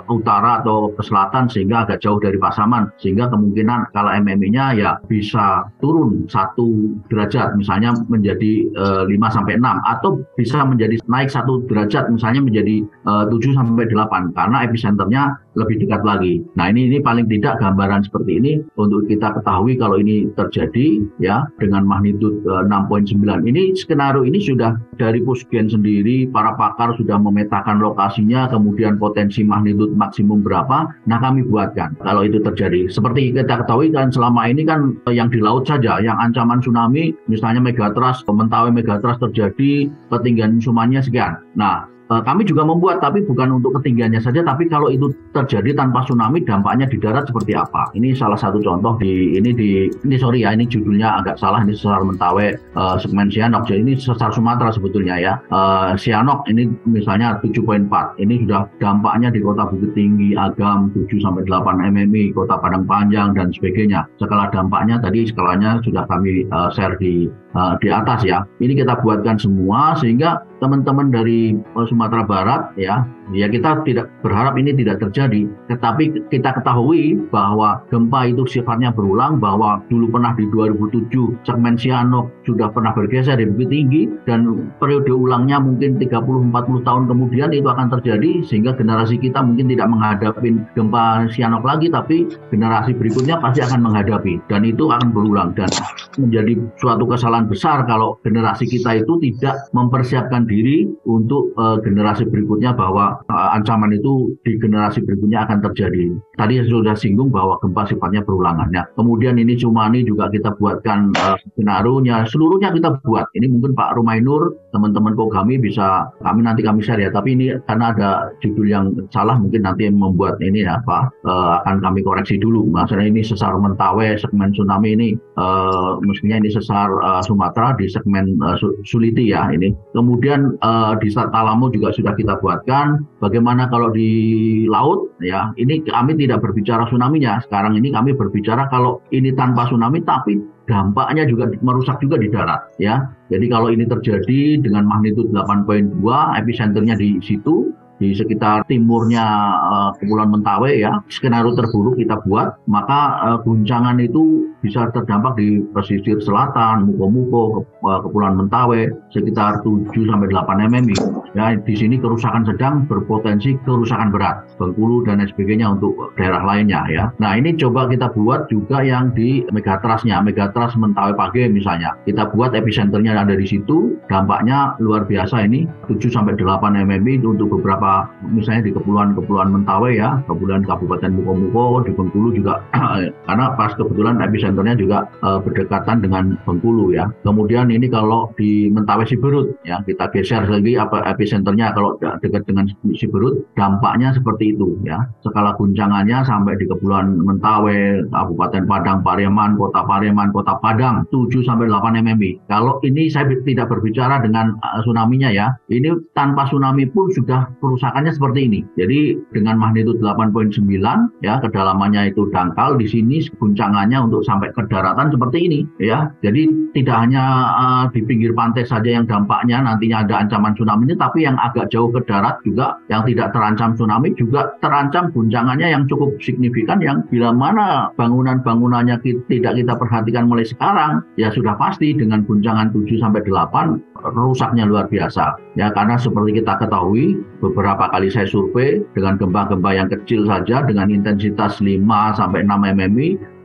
utara atau ke selatan sehingga agak jauh dari Pasaman. Sehingga kemungkinan kalau MMI-nya ya bisa turun satu derajat misalnya menjadi uh, eh, 5 sampai 6 atau bisa menjadi naik satu derajat misalnya menjadi uh, 7 sampai 8 karena epicenternya lebih dekat lagi. Nah, ini ini paling tidak gambaran seperti ini untuk kita ketahui kalau ini terjadi ya dengan magnitud uh, eh, 6.9. Ini skenario ini sudah dari Pusgen sendiri para pakar sudah memetakan lokasinya kemudian potensi magnitud maksimum berapa. Nah, kami buatkan kalau itu terjadi. Seperti kita ketahui kan selama ini kan yang di laut saja yang ancaman tsunami misalnya megatrust, mentawai megatrust terjadi ketinggian tsunami sekian. Nah, Eh, kami juga membuat tapi bukan untuk ketinggiannya saja tapi kalau itu terjadi tanpa tsunami dampaknya di darat seperti apa? Ini salah satu contoh di ini di ini sorry ya ini judulnya agak salah ini sesar Mentawai uh, segmen Sianok. Jadi ini sesar Sumatera sebetulnya ya. Uh, Sianok ini misalnya 7.4 ini sudah dampaknya di kota Bukit Tinggi Agam 7 sampai 8 MMI kota Padang Panjang dan sebagainya. Skala dampaknya tadi skalanya sudah kami uh, share di uh, di atas ya. Ini kita buatkan semua sehingga teman-teman dari Sumatera Barat ya Ya kita tidak berharap ini tidak terjadi, tetapi kita ketahui bahwa gempa itu sifatnya berulang, bahwa dulu pernah di 2007 segmen Sianok sudah pernah bergeser di Bukit Tinggi dan periode ulangnya mungkin 30-40 tahun kemudian itu akan terjadi sehingga generasi kita mungkin tidak menghadapi gempa Sianok lagi, tapi generasi berikutnya pasti akan menghadapi dan itu akan berulang dan menjadi suatu kesalahan besar kalau generasi kita itu tidak mempersiapkan diri untuk uh, generasi berikutnya bahwa uh, ancaman itu di generasi berikutnya akan terjadi. Tadi sudah singgung bahwa gempa sifatnya berulangannya. Kemudian ini cuma ini juga kita buatkan uh, skenario-nya, seluruhnya kita buat. Ini mungkin Pak Rumainur, teman-teman Kogami bisa kami nanti kami share ya. Tapi ini karena ada judul yang salah mungkin nanti yang membuat ini ya Pak uh, akan kami koreksi dulu. Maksudnya ini sesar Mentawai segmen tsunami ini uh, mestinya ini sesar uh, Sumatera di segmen uh, Suliti ya ini. Kemudian uh, di Talamo juga sudah kita buatkan Bagaimana kalau di laut? Ya, ini kami tidak berbicara tsunami-nya. Sekarang ini kami berbicara kalau ini tanpa tsunami, tapi dampaknya juga merusak juga di darat. Ya, jadi kalau ini terjadi dengan magnitud 8.2, epicenternya di situ, di sekitar timurnya uh, Kepulauan Mentawai ya skenario terburuk kita buat maka uh, guncangan itu bisa terdampak di pesisir selatan, Muko-Muko, eh, Kepulauan Mentawai sekitar 7 sampai 8 mm. Ya, di sini kerusakan sedang berpotensi kerusakan berat, Bengkulu dan sebagainya untuk daerah lainnya ya. Nah, ini coba kita buat juga yang di Megatrasnya, Megatras Mentawai Page misalnya. Kita buat epicenternya ada di situ, dampaknya luar biasa ini 7 sampai 8 mm untuk beberapa misalnya di kepulauan-kepulauan Mentawai ya, kepulauan Kabupaten Muko-Muko, di Bengkulu juga karena pas kebetulan epicenternya juga uh, berdekatan dengan Bengkulu ya. Kemudian ini kalau di Mentawai Siberut ya, kita geser lagi apa epicenternya kalau dekat dengan Siberut, dampaknya seperti itu ya. Skala guncangannya sampai di Kepulauan Mentawai, Kabupaten Padang, Pariaman, Kota Pariaman, Kota Padang 7 sampai 8 mm. Kalau ini saya tidak berbicara dengan uh, tsunami-nya ya. Ini tanpa tsunami pun sudah kerusakannya seperti ini. Jadi dengan magnitudo 8.9 ya, kedalamannya itu dangkal di sini guncangannya untuk sampai ke daratan seperti ini ya. Jadi tidak hanya uh, di pinggir pantai saja yang dampaknya nantinya ada ancaman tsunami ini tapi yang agak jauh ke darat juga yang tidak terancam tsunami juga terancam guncangannya yang cukup signifikan yang bila mana bangunan-bangunannya tidak kita perhatikan mulai sekarang ya sudah pasti dengan guncangan 7 sampai 8 rusaknya luar biasa ya karena seperti kita ketahui beberapa kali saya survei dengan gempa-gempa yang kecil saja dengan intensitas 5 sampai 6 mm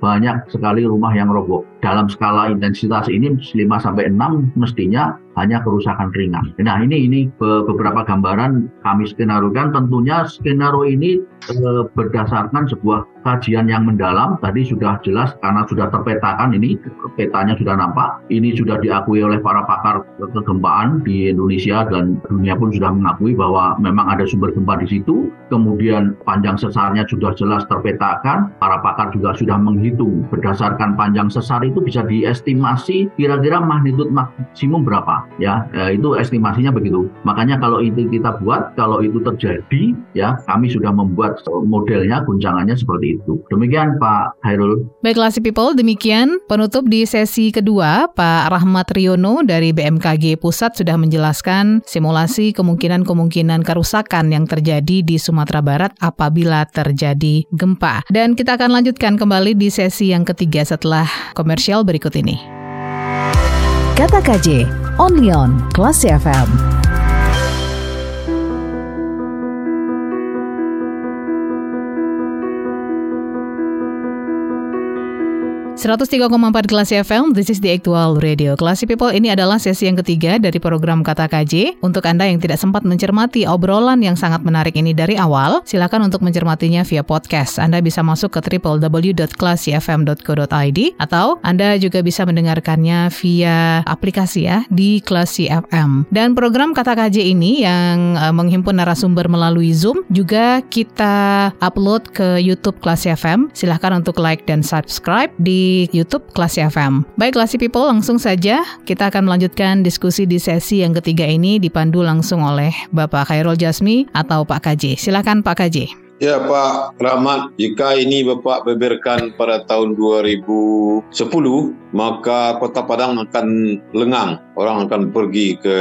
banyak sekali rumah yang roboh. Dalam skala intensitas ini 5 sampai 6 mestinya hanya kerusakan ringan. Nah ini ini beberapa gambaran kami skenariokan. Tentunya skenario ini e, berdasarkan sebuah kajian yang mendalam. Tadi sudah jelas karena sudah terpetakan ini petanya sudah nampak. Ini sudah diakui oleh para pakar kegempaan di Indonesia dan dunia pun sudah mengakui bahwa memang ada sumber gempa di situ. Kemudian panjang sesarnya sudah jelas terpetakan. Para pakar juga sudah menghitung berdasarkan panjang sesar itu bisa diestimasi kira-kira magnitudo maksimum berapa ya, ya itu estimasinya begitu. Makanya kalau itu kita buat, kalau itu terjadi, ya kami sudah membuat modelnya, guncangannya seperti itu. Demikian Pak Hairul. Baiklah si people, demikian penutup di sesi kedua Pak Rahmat Riono dari BMKG Pusat sudah menjelaskan simulasi kemungkinan-kemungkinan kerusakan yang terjadi di Sumatera Barat apabila terjadi gempa. Dan kita akan lanjutkan kembali di sesi yang ketiga setelah komersial berikut ini. Kata KJ, only on Classy FM. 103,4 Kelas FM, this is the actual radio. Kelas People ini adalah sesi yang ketiga dari program Kata KJ. Untuk Anda yang tidak sempat mencermati obrolan yang sangat menarik ini dari awal, silakan untuk mencermatinya via podcast. Anda bisa masuk ke www.clasyfm.co.id atau Anda juga bisa mendengarkannya via aplikasi ya di Classy FM. Dan program Kata KJ ini yang uh, menghimpun narasumber melalui Zoom juga kita upload ke YouTube Classy FM. Silahkan untuk like dan subscribe di YouTube Klasi FM. Baik Klasi People, langsung saja kita akan melanjutkan diskusi di sesi yang ketiga ini dipandu langsung oleh Bapak Khairul Jasmi atau Pak KJ. Silakan Pak KJ. Ya Pak Rahmat, jika ini Bapak beberkan pada tahun 2010, maka Kota Padang akan lengang. Orang akan pergi ke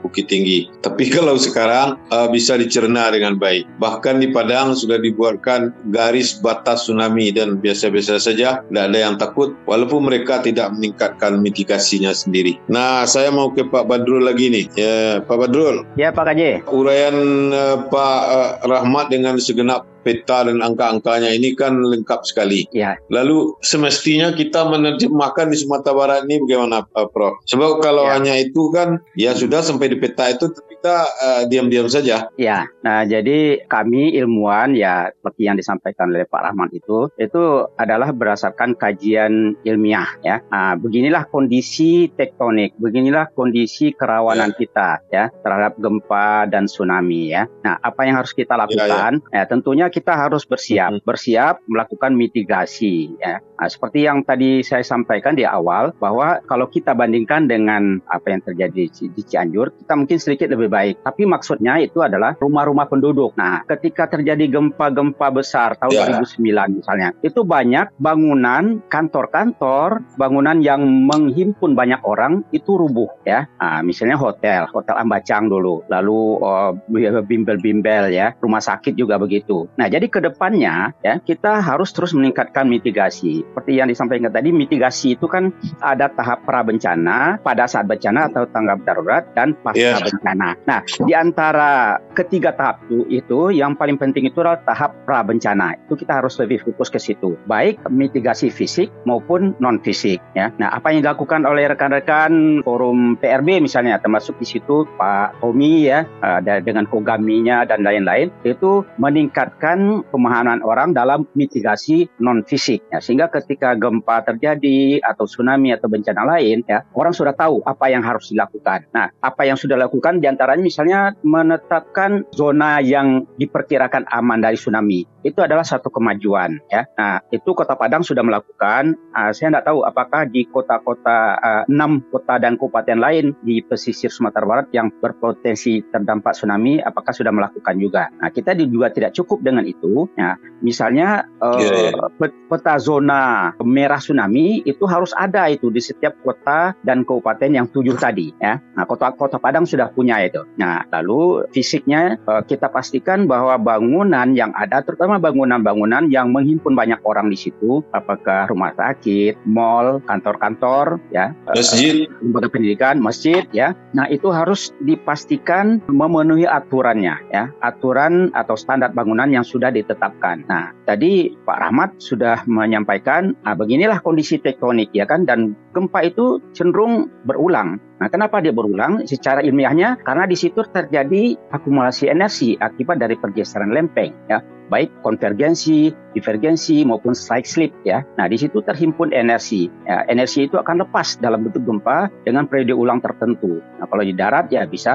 Bukit Tinggi. Tapi kalau sekarang uh, bisa dicerna dengan baik. Bahkan di Padang sudah dibuatkan garis batas tsunami dan biasa-biasa saja. Tidak ada yang takut walaupun mereka tidak meningkatkan mitigasinya sendiri. Nah, saya mau ke Pak Badrul lagi nih. Ya, Pak Badrul. Ya, Pak Kaji. Uraian uh, Pak uh, Rahmat dengan segenap segenap peta dan angka-angkanya ini kan lengkap sekali. Ya. Lalu semestinya kita menerjemahkan di Sumatera Barat ini bagaimana, Prof? Sebab kalau ya. hanya itu kan ya sudah sampai di peta itu kita uh, diam-diam saja. Ya, nah jadi kami ilmuwan ya seperti yang disampaikan oleh Pak Rahman itu itu adalah berdasarkan kajian ilmiah ya. Nah, beginilah kondisi tektonik, beginilah kondisi kerawanan ya. kita ya terhadap gempa dan tsunami ya. Nah, apa yang harus kita ya, lakukan? Ya, ya. ya tentunya kita harus bersiap, hmm. bersiap melakukan mitigasi ya. Nah, seperti yang tadi saya sampaikan di awal bahwa kalau kita bandingkan dengan apa yang terjadi di Cianjur, kita mungkin sedikit lebih baik. Tapi maksudnya itu adalah rumah-rumah penduduk. Nah, ketika terjadi gempa-gempa besar tahun yeah. 2009 misalnya, itu banyak bangunan kantor-kantor, bangunan yang menghimpun banyak orang itu rubuh ya. Nah, misalnya hotel, hotel Ambacang dulu, lalu oh, bimbel-bimbel ya, rumah sakit juga begitu. Nah, Nah, jadi ke depannya ya kita harus terus meningkatkan mitigasi. Seperti yang disampaikan tadi, mitigasi itu kan ada tahap pra bencana, pada saat bencana atau tanggap darurat dan pasca yeah. bencana. Nah, di antara ketiga tahap itu, itu yang paling penting itu adalah tahap pra bencana. Itu kita harus lebih fokus ke situ. Baik mitigasi fisik maupun non fisik ya. Nah, apa yang dilakukan oleh rekan-rekan forum PRB misalnya termasuk di situ Pak Tommy ya ada dengan kogaminya dan lain-lain itu meningkatkan pemahaman orang dalam mitigasi non fisik ya. Sehingga ketika gempa terjadi atau tsunami atau bencana lain ya, orang sudah tahu apa yang harus dilakukan. Nah, apa yang sudah dilakukan di antaranya misalnya menetapkan zona yang diperkirakan aman dari tsunami itu adalah satu kemajuan ya. Nah, itu Kota Padang sudah melakukan. Uh, saya tidak tahu apakah di kota-kota uh, enam kota dan kabupaten lain di pesisir Sumatera Barat yang berpotensi terdampak tsunami, apakah sudah melakukan juga. Nah, kita juga tidak cukup dengan itu. Ya, misalnya uh, yeah, yeah. peta zona merah tsunami itu harus ada itu di setiap kota dan kabupaten yang tujuh tadi. Ya, nah kota Kota Padang sudah punya itu. Nah, lalu fisiknya uh, kita pastikan bahwa bangunan yang ada, terutama bangunan-bangunan yang menghimpun banyak orang di situ, apakah rumah sakit, mall, kantor-kantor, ya, masjid, lembaga pendidikan, masjid, ya. Nah itu harus dipastikan memenuhi aturannya, ya, aturan atau standar bangunan yang sudah ditetapkan. Nah tadi Pak Rahmat sudah menyampaikan, ah, beginilah kondisi tektonik, ya kan, dan gempa itu cenderung berulang. Nah, kenapa dia berulang? Secara ilmiahnya, karena di situ terjadi akumulasi energi akibat dari pergeseran lempeng. Ya baik konvergensi, divergensi maupun side slip ya. Nah, di situ terhimpun energi. Ya, energi itu akan lepas dalam bentuk gempa dengan periode ulang tertentu. Nah, kalau di darat ya bisa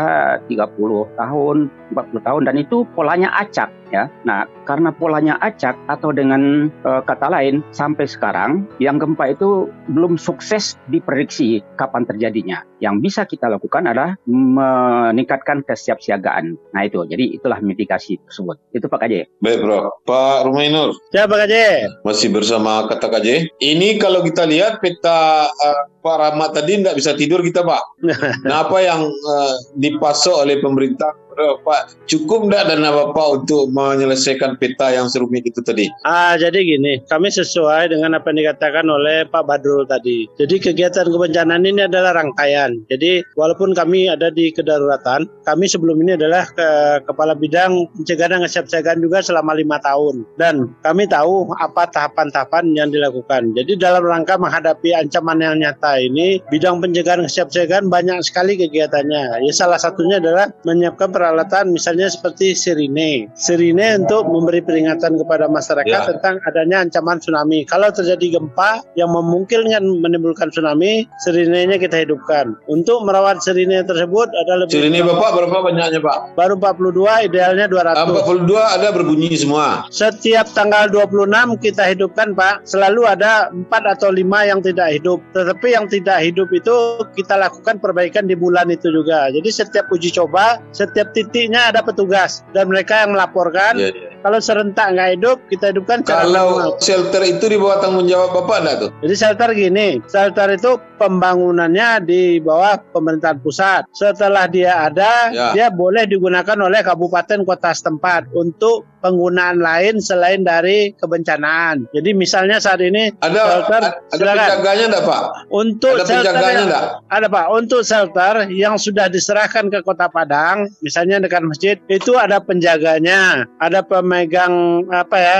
30 tahun, 40 tahun dan itu polanya acak ya. Nah, karena polanya acak atau dengan e, kata lain sampai sekarang yang gempa itu belum sukses diprediksi kapan terjadinya. Yang bisa kita lakukan adalah meningkatkan kesiapsiagaan. Nah, itu. Jadi itulah mitigasi tersebut. Itu Pak Kaje. Baik, Bro. Pak Rumainur. Ya, Pak Kaje. Masih bersama kata Kaje. Ini kalau kita lihat peta uh, Pak Rahmat tadi tidak bisa tidur kita, Pak. Nah, apa yang uh, dipasok oleh pemerintah Pak cukup enggak dana Bapak untuk menyelesaikan peta yang serumit itu tadi? Ah, jadi gini, kami sesuai dengan apa yang dikatakan oleh Pak Badrul tadi. Jadi kegiatan kebencanaan ini adalah rangkaian. Jadi walaupun kami ada di kedaruratan, kami sebelum ini adalah ke kepala bidang pencegahan dan kesiapsiagaan juga selama lima tahun. Dan kami tahu apa tahapan-tahapan yang dilakukan. Jadi dalam rangka menghadapi ancaman yang nyata ini, bidang pencegahan dan kesiapsiagaan banyak sekali kegiatannya. Ya salah satunya adalah menyiapkan peralatan misalnya seperti sirine. Sirine untuk memberi peringatan kepada masyarakat ya. tentang adanya ancaman tsunami. Kalau terjadi gempa yang memungkinkan menimbulkan tsunami, sirinenya kita hidupkan. Untuk merawat sirine tersebut ada lebih Sirine Bapak berapa banyaknya Pak? Baru 42, idealnya 200. 42 ada berbunyi semua. Setiap tanggal 26 kita hidupkan Pak, selalu ada 4 atau 5 yang tidak hidup. Tetapi yang tidak hidup itu kita lakukan perbaikan di bulan itu juga. Jadi setiap uji coba, setiap titiknya ada petugas dan mereka yang melaporkan. Yeah, yeah. Kalau serentak nggak hidup, kita hidupkan. Kalau shelter itu di bawah tanggung jawab bapak enggak tuh? Jadi shelter gini, shelter itu pembangunannya di bawah pemerintahan pusat. Setelah dia ada, ya. dia boleh digunakan oleh kabupaten kota setempat untuk penggunaan lain selain dari kebencanaan. Jadi misalnya saat ini ada shelter, ada penjaganya enggak Pak? Untuk ada shelter yang, enggak? Ada Pak. Untuk shelter yang sudah diserahkan ke Kota Padang, misalnya dekat masjid, itu ada penjaganya, ada pemegang apa ya,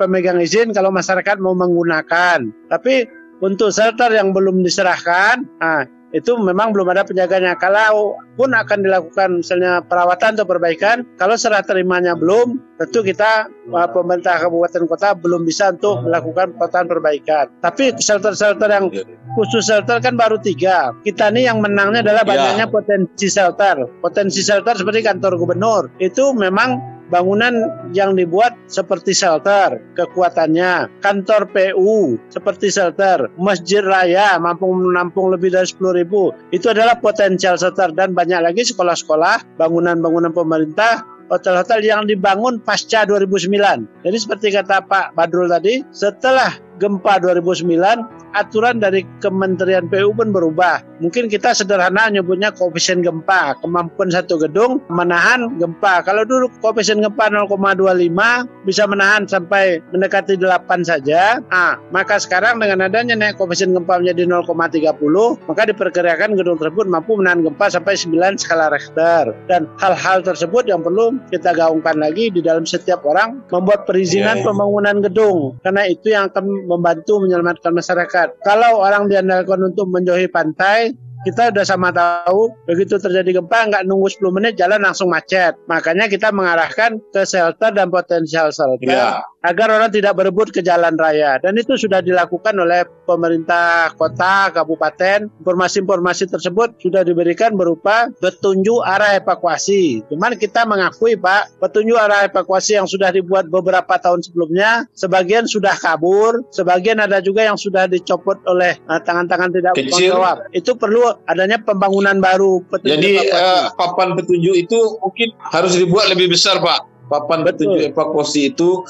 pemegang izin kalau masyarakat mau menggunakan. Tapi untuk shelter yang belum diserahkan, nah, itu memang belum ada penjaganya. Kalau pun akan dilakukan misalnya perawatan atau perbaikan, kalau serah terimanya belum, tentu kita uh, pemerintah kabupaten kota belum bisa untuk melakukan perawatan perbaikan. Tapi shelter-shelter yang khusus shelter kan baru tiga. Kita nih yang menangnya adalah ya. banyaknya ya. potensi shelter. Potensi shelter seperti kantor gubernur itu memang bangunan yang dibuat seperti shelter kekuatannya, kantor PU seperti shelter, masjid raya mampu menampung lebih dari 10 ribu. Itu adalah potensial shelter dan banyak lagi sekolah-sekolah, bangunan-bangunan pemerintah hotel-hotel yang dibangun pasca 2009. Jadi seperti kata Pak Badrul tadi, setelah gempa 2009 aturan dari Kementerian PU pun berubah. Mungkin kita sederhana nyebutnya koefisien gempa, kemampuan satu gedung menahan gempa. Kalau dulu koefisien gempa 0,25 bisa menahan sampai mendekati 8 saja. Nah, maka sekarang dengan adanya naik koefisien gempa menjadi 0,30, maka diperkirakan gedung tersebut mampu menahan gempa sampai 9 skala Richter. Dan hal-hal tersebut yang perlu kita gaungkan lagi di dalam setiap orang membuat perizinan yeah, yeah. pembangunan gedung. Karena itu yang akan membantu menyelamatkan masyarakat. Kalau orang diandalkan untuk menjauhi pantai, kita udah sama tahu begitu terjadi gempa nggak nunggu 10 menit jalan langsung macet. Makanya kita mengarahkan ke shelter dan potensial shelter. Yeah agar orang tidak berebut ke jalan raya dan itu sudah dilakukan oleh pemerintah kota, kabupaten. Informasi-informasi tersebut sudah diberikan berupa petunjuk arah evakuasi. Cuman kita mengakui Pak, petunjuk arah evakuasi yang sudah dibuat beberapa tahun sebelumnya, sebagian sudah kabur, sebagian ada juga yang sudah dicopot oleh eh, tangan-tangan uh, tidak bertanggung Itu perlu adanya pembangunan baru. Jadi uh, papan petunjuk itu mungkin harus dibuat lebih besar Pak. Papan Betul. petunjuk evakuasi itu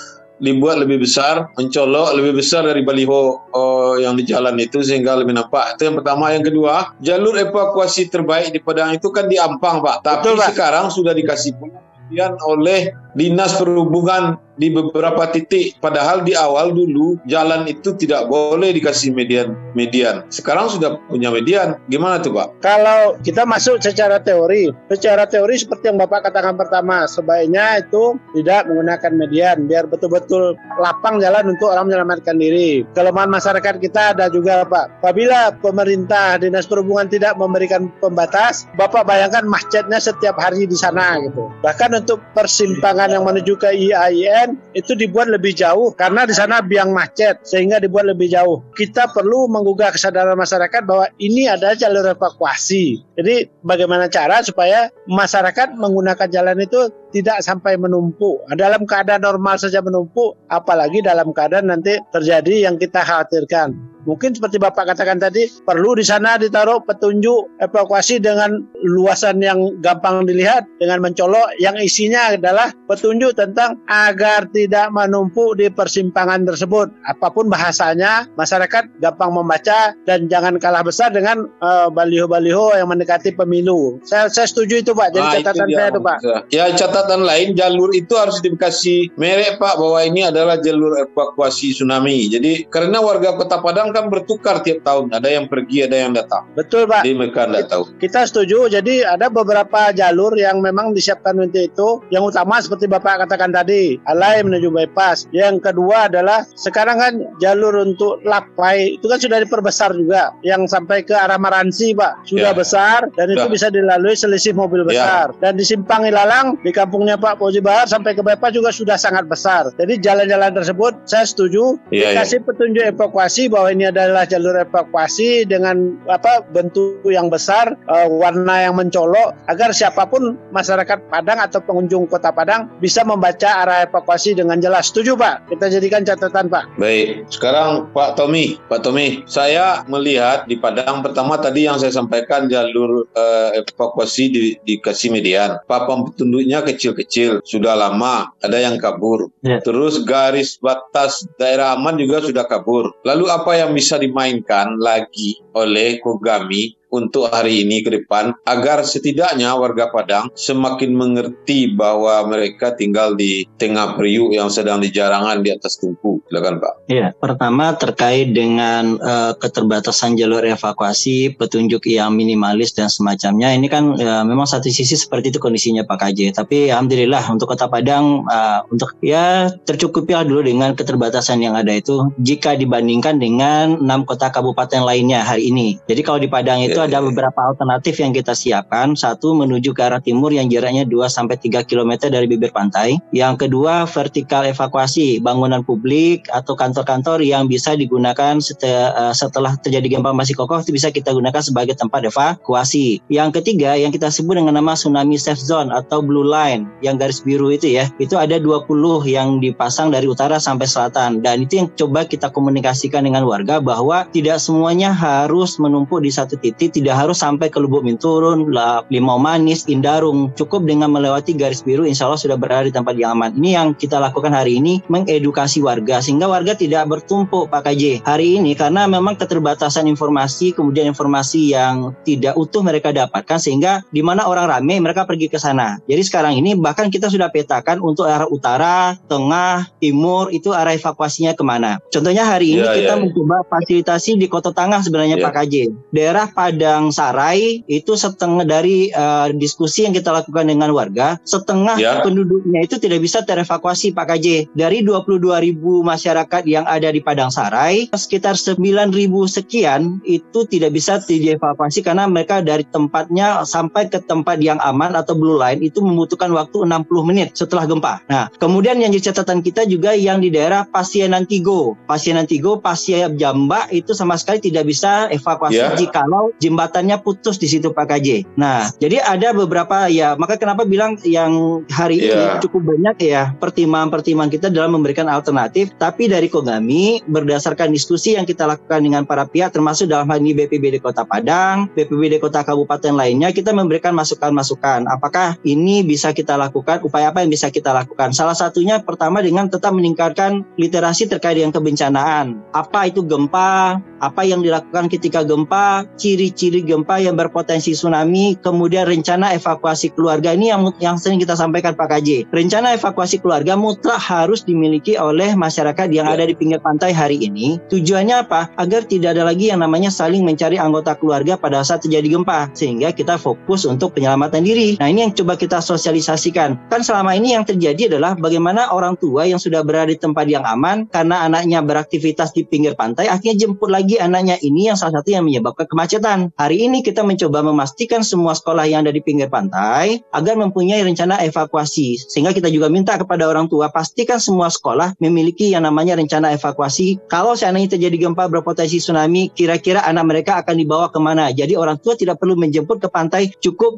dibuat lebih besar, mencolok lebih besar dari baliho oh, yang di jalan itu sehingga lebih nampak. Itu yang pertama. Yang kedua, jalur evakuasi terbaik di Padang itu kan di Ampang, Pak. Tapi Betul, Pak. sekarang sudah dikasih pengertian oleh Dinas Perhubungan di beberapa titik. Padahal di awal dulu jalan itu tidak boleh dikasih median median. Sekarang sudah punya median. Gimana tuh Pak? Kalau kita masuk secara teori, secara teori seperti yang Bapak katakan pertama, sebaiknya itu tidak menggunakan median biar betul-betul lapang jalan untuk orang menyelamatkan diri. Kelemahan masyarakat kita ada juga Pak. Apabila pemerintah dinas perhubungan tidak memberikan pembatas, Bapak bayangkan macetnya setiap hari di sana gitu. Bahkan untuk persimpangan yang menuju ke IAIN itu dibuat lebih jauh karena di sana biang macet sehingga dibuat lebih jauh. Kita perlu menggugah kesadaran masyarakat bahwa ini ada jalur evakuasi. Jadi bagaimana cara supaya masyarakat menggunakan jalan itu tidak sampai menumpuk. Dalam keadaan normal saja menumpuk, apalagi dalam keadaan nanti terjadi yang kita khawatirkan. Mungkin seperti Bapak katakan tadi, perlu di sana ditaruh petunjuk evakuasi dengan luasan yang gampang dilihat, dengan mencolok yang isinya adalah petunjuk tentang agar tidak menumpuk di persimpangan tersebut. Apa pun bahasanya, masyarakat gampang membaca dan jangan kalah besar dengan eh, baliho-baliho yang mendekati pemilu. Saya, saya setuju itu Pak. Jadi nah, catatan saya itu Pak. Ya catatan lain, jalur itu harus dikasih merek Pak bahwa ini adalah jalur evakuasi tsunami. Jadi karena warga Kota Padang kan bertukar tiap tahun. Ada yang pergi, ada yang datang. Betul, Pak. Jadi mereka tidak tahu. Kita setuju. Jadi ada beberapa jalur yang memang disiapkan untuk itu. Yang utama seperti Bapak katakan tadi, alai menuju bypass. Yang kedua adalah sekarang kan jalur untuk lapai itu kan sudah diperbesar juga. Yang sampai ke arah Maransi, Pak, sudah ya. besar dan ya. itu bisa dilalui selisih mobil ya. besar. Ya. Dan di Simpang Ilalang di kampungnya Pak Fauzi Bahar sampai ke bypass juga sudah sangat besar. Jadi jalan-jalan tersebut saya setuju ya, dikasih ya. petunjuk evakuasi bahwa ini adalah jalur evakuasi dengan apa bentuk yang besar, uh, warna yang mencolok agar siapa pun masyarakat Padang atau pengunjung Kota Padang bisa membaca arah evakuasi dengan jelas. Setuju Pak? Kita jadikan catatan Pak. Baik. Sekarang Pak Tommy, Pak Tommy, saya melihat di Padang pertama tadi yang saya sampaikan jalur uh, evakuasi di, dikasih median. Papan petunjuknya kecil-kecil, sudah lama, ada yang kabur. Ya. Terus garis batas daerah aman juga sudah kabur. Lalu apa yang bisa di dimainkan lagi oleh Kogami untuk hari ini ke depan agar setidaknya warga Padang semakin mengerti bahwa mereka tinggal di tengah periuk yang sedang dijarangan di atas tumpu. Silakan Pak. Iya, pertama terkait dengan uh, keterbatasan jalur evakuasi, petunjuk yang minimalis dan semacamnya. Ini kan uh, memang satu sisi seperti itu kondisinya Pak KJ. Tapi alhamdulillah untuk Kota Padang uh, untuk ya tercukupi dulu dengan keterbatasan yang ada itu jika dibandingkan dengan enam kota kabupaten lainnya hari ini. Jadi kalau di Padang itu ada beberapa alternatif yang kita siapkan. Satu menuju ke arah timur yang jaraknya 2 sampai 3 km dari bibir pantai. Yang kedua vertikal evakuasi bangunan publik atau kantor-kantor yang bisa digunakan setelah, eh, setelah terjadi gempa masih kokoh itu bisa kita gunakan sebagai tempat evakuasi. Yang ketiga yang kita sebut dengan nama tsunami safe zone atau blue line yang garis biru itu ya. Itu ada 20 yang dipasang dari utara sampai selatan dan itu yang coba kita komunikasikan dengan warga bahwa tidak semuanya harus menumpuk di satu titik tidak harus sampai ke Lubuk Minturun, Limau Manis, Indarung. Cukup dengan melewati garis biru, insya Allah sudah berada di tempat yang aman. Ini yang kita lakukan hari ini, mengedukasi warga sehingga warga tidak bertumpuk Pak KJ hari ini karena memang keterbatasan informasi, kemudian informasi yang tidak utuh mereka dapatkan sehingga di mana orang ramai mereka pergi ke sana. Jadi sekarang ini bahkan kita sudah petakan untuk arah utara, tengah, timur itu arah evakuasinya ke mana. Contohnya hari ini yeah, kita yeah. mencoba fasilitasi di Kota Tengah sebenarnya yeah. Pak KJ. Daerah Padang Sarai itu setengah dari uh, diskusi yang kita lakukan dengan warga, setengah yeah. penduduknya itu tidak bisa terevakuasi Pak KJ. Dari 22 ribu masyarakat yang ada di Padang Sarai, sekitar 9 ribu sekian itu tidak bisa dievakuasi karena mereka dari tempatnya sampai ke tempat yang aman atau blue line itu membutuhkan waktu 60 menit setelah gempa. Nah, kemudian yang jadi catatan kita juga yang di daerah Pasienantigo. Pasienantigo, Pasia Jamba itu sama sekali tidak bisa evakuasi yeah. jikalau jembatannya putus di situ Pak KJ. Nah, jadi ada beberapa ya, maka kenapa bilang yang hari yeah. ini cukup banyak ya pertimbangan-pertimbangan kita dalam memberikan alternatif, tapi dari Kogami berdasarkan diskusi yang kita lakukan dengan para pihak termasuk dalam hal ini BPBD Kota Padang, BPBD Kota Kabupaten lainnya, kita memberikan masukan-masukan. Apakah ini bisa kita lakukan, upaya apa yang bisa kita lakukan? Salah satunya pertama dengan tetap meningkatkan literasi terkait dengan kebencanaan. Apa itu gempa? Apa yang dilakukan ketika gempa? Ciri-ciri gempa yang berpotensi tsunami, kemudian rencana evakuasi keluarga ini yang yang sering kita sampaikan Pak KJ. Rencana evakuasi keluarga mutlak harus dimiliki oleh masyarakat yang ada di pinggir pantai hari ini. Tujuannya apa? Agar tidak ada lagi yang namanya saling mencari anggota keluarga pada saat terjadi gempa, sehingga kita fokus untuk penyelamatan diri. Nah ini yang coba kita sosialisasikan. Kan selama ini yang terjadi adalah bagaimana orang tua yang sudah berada di tempat yang aman karena anaknya beraktivitas di pinggir pantai, akhirnya jemput lagi anaknya ini yang salah satu yang menyebabkan kemacetan. Hari ini kita mencoba memastikan semua sekolah yang ada di pinggir pantai agar mempunyai rencana evakuasi. Sehingga kita juga minta kepada orang tua pastikan semua sekolah memiliki yang namanya rencana evakuasi. Kalau seandainya terjadi gempa berpotensi tsunami, kira-kira anak mereka akan dibawa ke mana. Jadi orang tua tidak perlu menjemput ke pantai, cukup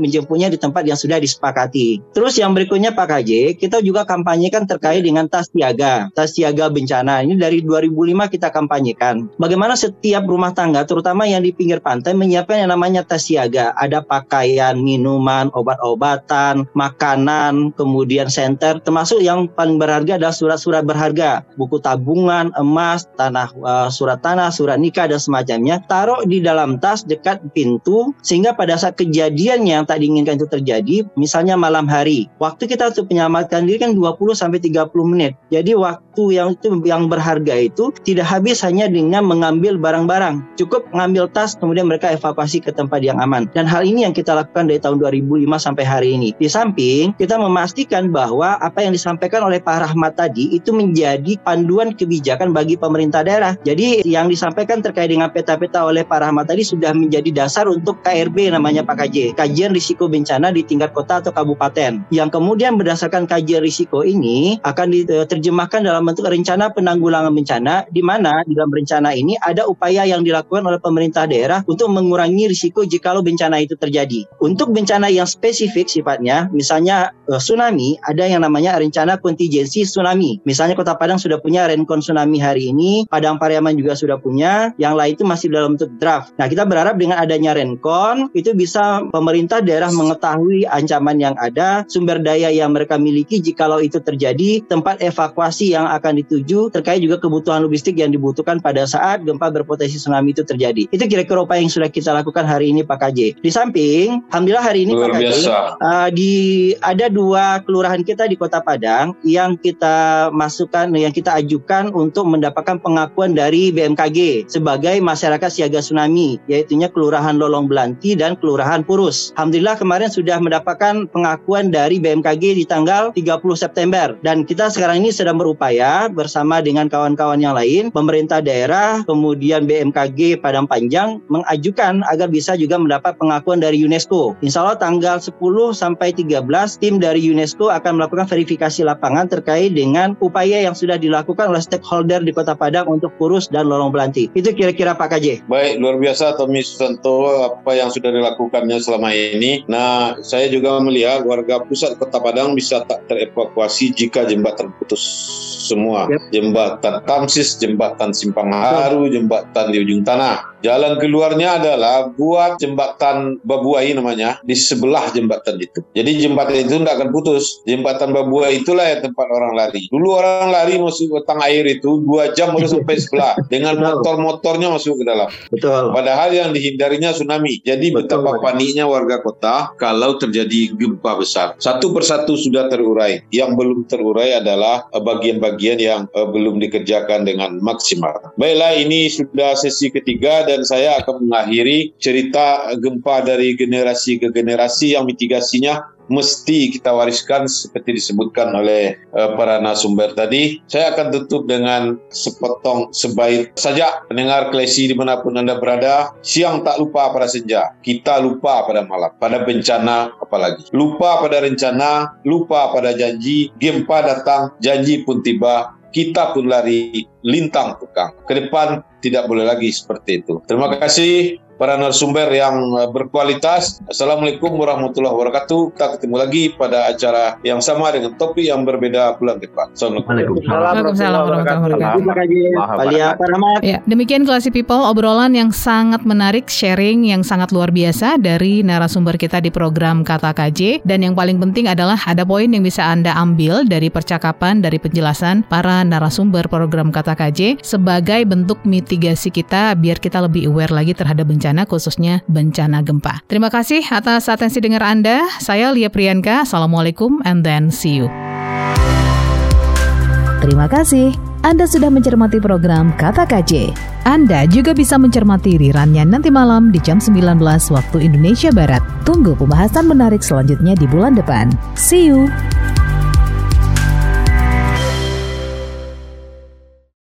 menjemputnya di tempat yang sudah disepakati. Terus yang berikutnya Pak KJ, kita juga kampanyekan terkait dengan tas siaga, tas siaga bencana. Ini dari 2005 kita kampanyekan. Bagaimana setiap rumah tangga, terutama yang di pinggir pantai, menyiapkan yang namanya tas siaga. Ada pakaian, minuman, obat-obatan, makanan, kemudian senter, termasuk yang paling berharga adalah surat-surat berharga, buku tabungan, emas, tanah, uh, surat tanah, surat nikah dan semacamnya. Taruh di dalam tas dekat pintu, sehingga pada saat kejadian yang tak diinginkan itu terjadi, misalnya malam hari, waktu kita untuk menyelamatkan diri kan 20 sampai 30 menit. Jadi waktu yang itu yang berharga itu tidak habis hanya dengan mengambil barang-barang. Cukup mengambil tas kemudian mereka evakuasi ke tempat yang aman. Dan hal ini yang kita lakukan dari tahun 2005 sampai hari ini. Di samping kita memastikan bahwa apa yang disampaikan oleh Pak Rahmat tadi itu menjadi panduan kebijakan bagi pemerintah daerah. Jadi yang disampaikan terkait dengan peta-peta oleh Pak Rahmat tadi sudah menjadi dasar untuk KRB namanya Pak KJ. Kajian risiko bencana di tingkat kota atau kabupaten. Yang kemudian berdasarkan kajian risiko ini akan diterjemahkan dalam bentuk rencana penanggulangan bencana di mana dalam rencana ini ada upaya yang dilakukan oleh pemerintah daerah untuk mengurangi risiko jika bencana itu terjadi. Untuk bencana yang spesifik sifatnya, misalnya uh, tsunami, ada yang namanya rencana kontingensi tsunami. Misalnya Kota Padang sudah punya rencon tsunami hari ini, Padang Pariaman juga sudah punya, yang lain itu masih dalam bentuk draft. Nah, kita berharap dengan adanya rencon itu bisa pemerintah daerah mengetahui ancaman yang ada, sumber daya yang mereka miliki jikalau itu terjadi, tempat evakuasi yang akan dituju, terkait juga kebutuhan logistik yang dibutuhkan pada saat gempa berpotensi tsunami itu terjadi. Itu kira-kira apa yang sudah kita lakukan hari ini Pak KJ. Di samping, Alhamdulillah hari ini Luar Pak KJ, uh, di, ada dua kelurahan kita di Kota Padang yang kita masukkan, yang kita ajukan untuk mendapatkan pengakuan dari BMKG sebagai masyarakat siaga tsunami, yaitunya Kelurahan Lolong Belanti dan Kelurahan Purus. Alhamdulillah kemarin sudah mendapatkan pengakuan dari BMKG di tanggal 30 September dan kita sekarang ini sedang berupaya bersama dengan kawan-kawan yang lain, pemerintah daerah, kemudian BMKG Padang Panjang mengajukan agar bisa juga mendapat pengakuan dari UNESCO. Insya Allah tanggal 10 sampai 13 tim dari UNESCO akan melakukan verifikasi lapangan terkait dengan upaya yang sudah dilakukan oleh stakeholder di Kota Padang untuk Purus dan Lorong Belanti. Itu kira-kira Pak KJ. Baik, luar biasa Tommy Susanto apa yang sudah dilakukannya selama ini. Nah, saya juga melihat warga pusat Kota Padang bisa tak terevakuasi jika jembatan terputus semua. Yep. Jembatan Tamsis, jembatan Simpang Haru, jembatan di ujung tanah. Jalan keluar keluarnya adalah buat jembatan Babuai namanya di sebelah jembatan itu. Jadi jembatan itu tidak akan putus. Jembatan Babuai itulah yang tempat orang lari. Dulu orang lari masuk ke tang air itu dua jam baru sampai sebelah dengan motor-motornya masuk ke dalam. Betul. Padahal yang dihindarinya tsunami. Jadi Betul. betapa paniknya warga kota kalau terjadi gempa besar. Satu persatu sudah terurai. Yang belum terurai adalah eh, bagian-bagian yang uh, belum dikerjakan dengan maksimal. Baiklah, ini sudah sesi ketiga dan saya akan mengakhiri cerita gempa dari generasi ke generasi yang mitigasinya mesti kita wariskan seperti disebutkan oleh uh, para narasumber tadi. Saya akan tutup dengan sepotong sebaik saja pendengar klesi di mana pun Anda berada. Siang tak lupa pada senja, kita lupa pada malam, pada bencana apalagi. Lupa pada rencana, lupa pada janji, gempa datang, janji pun tiba, kita pun lari lintang tukang. Ke depan tidak boleh lagi seperti itu. Terima kasih para narasumber yang eh, berkualitas. Assalamualaikum warahmatullahi wabarakatuh. Kita ketemu lagi pada acara yang sama dengan topik yang berbeda bulan depan. Assalamualaikum. Warahmatullahi wabarakatuh. Ya, demikian Classy People obrolan yang sangat menarik, sharing yang sangat luar biasa dari narasumber kita di program Kata KJ dan yang paling penting adalah ada poin yang bisa Anda ambil dari percakapan dari penjelasan para narasumber program Kata KJ sebagai bentuk mitigasi kita biar kita lebih aware lagi terhadap bencana bencana khususnya bencana gempa. Terima kasih atas atensi dengar Anda. Saya Lia Priyanka. Assalamualaikum and then see you. Terima kasih. Anda sudah mencermati program Kata KJ. Anda juga bisa mencermati rirannya nanti malam di jam 19 waktu Indonesia Barat. Tunggu pembahasan menarik selanjutnya di bulan depan. See you!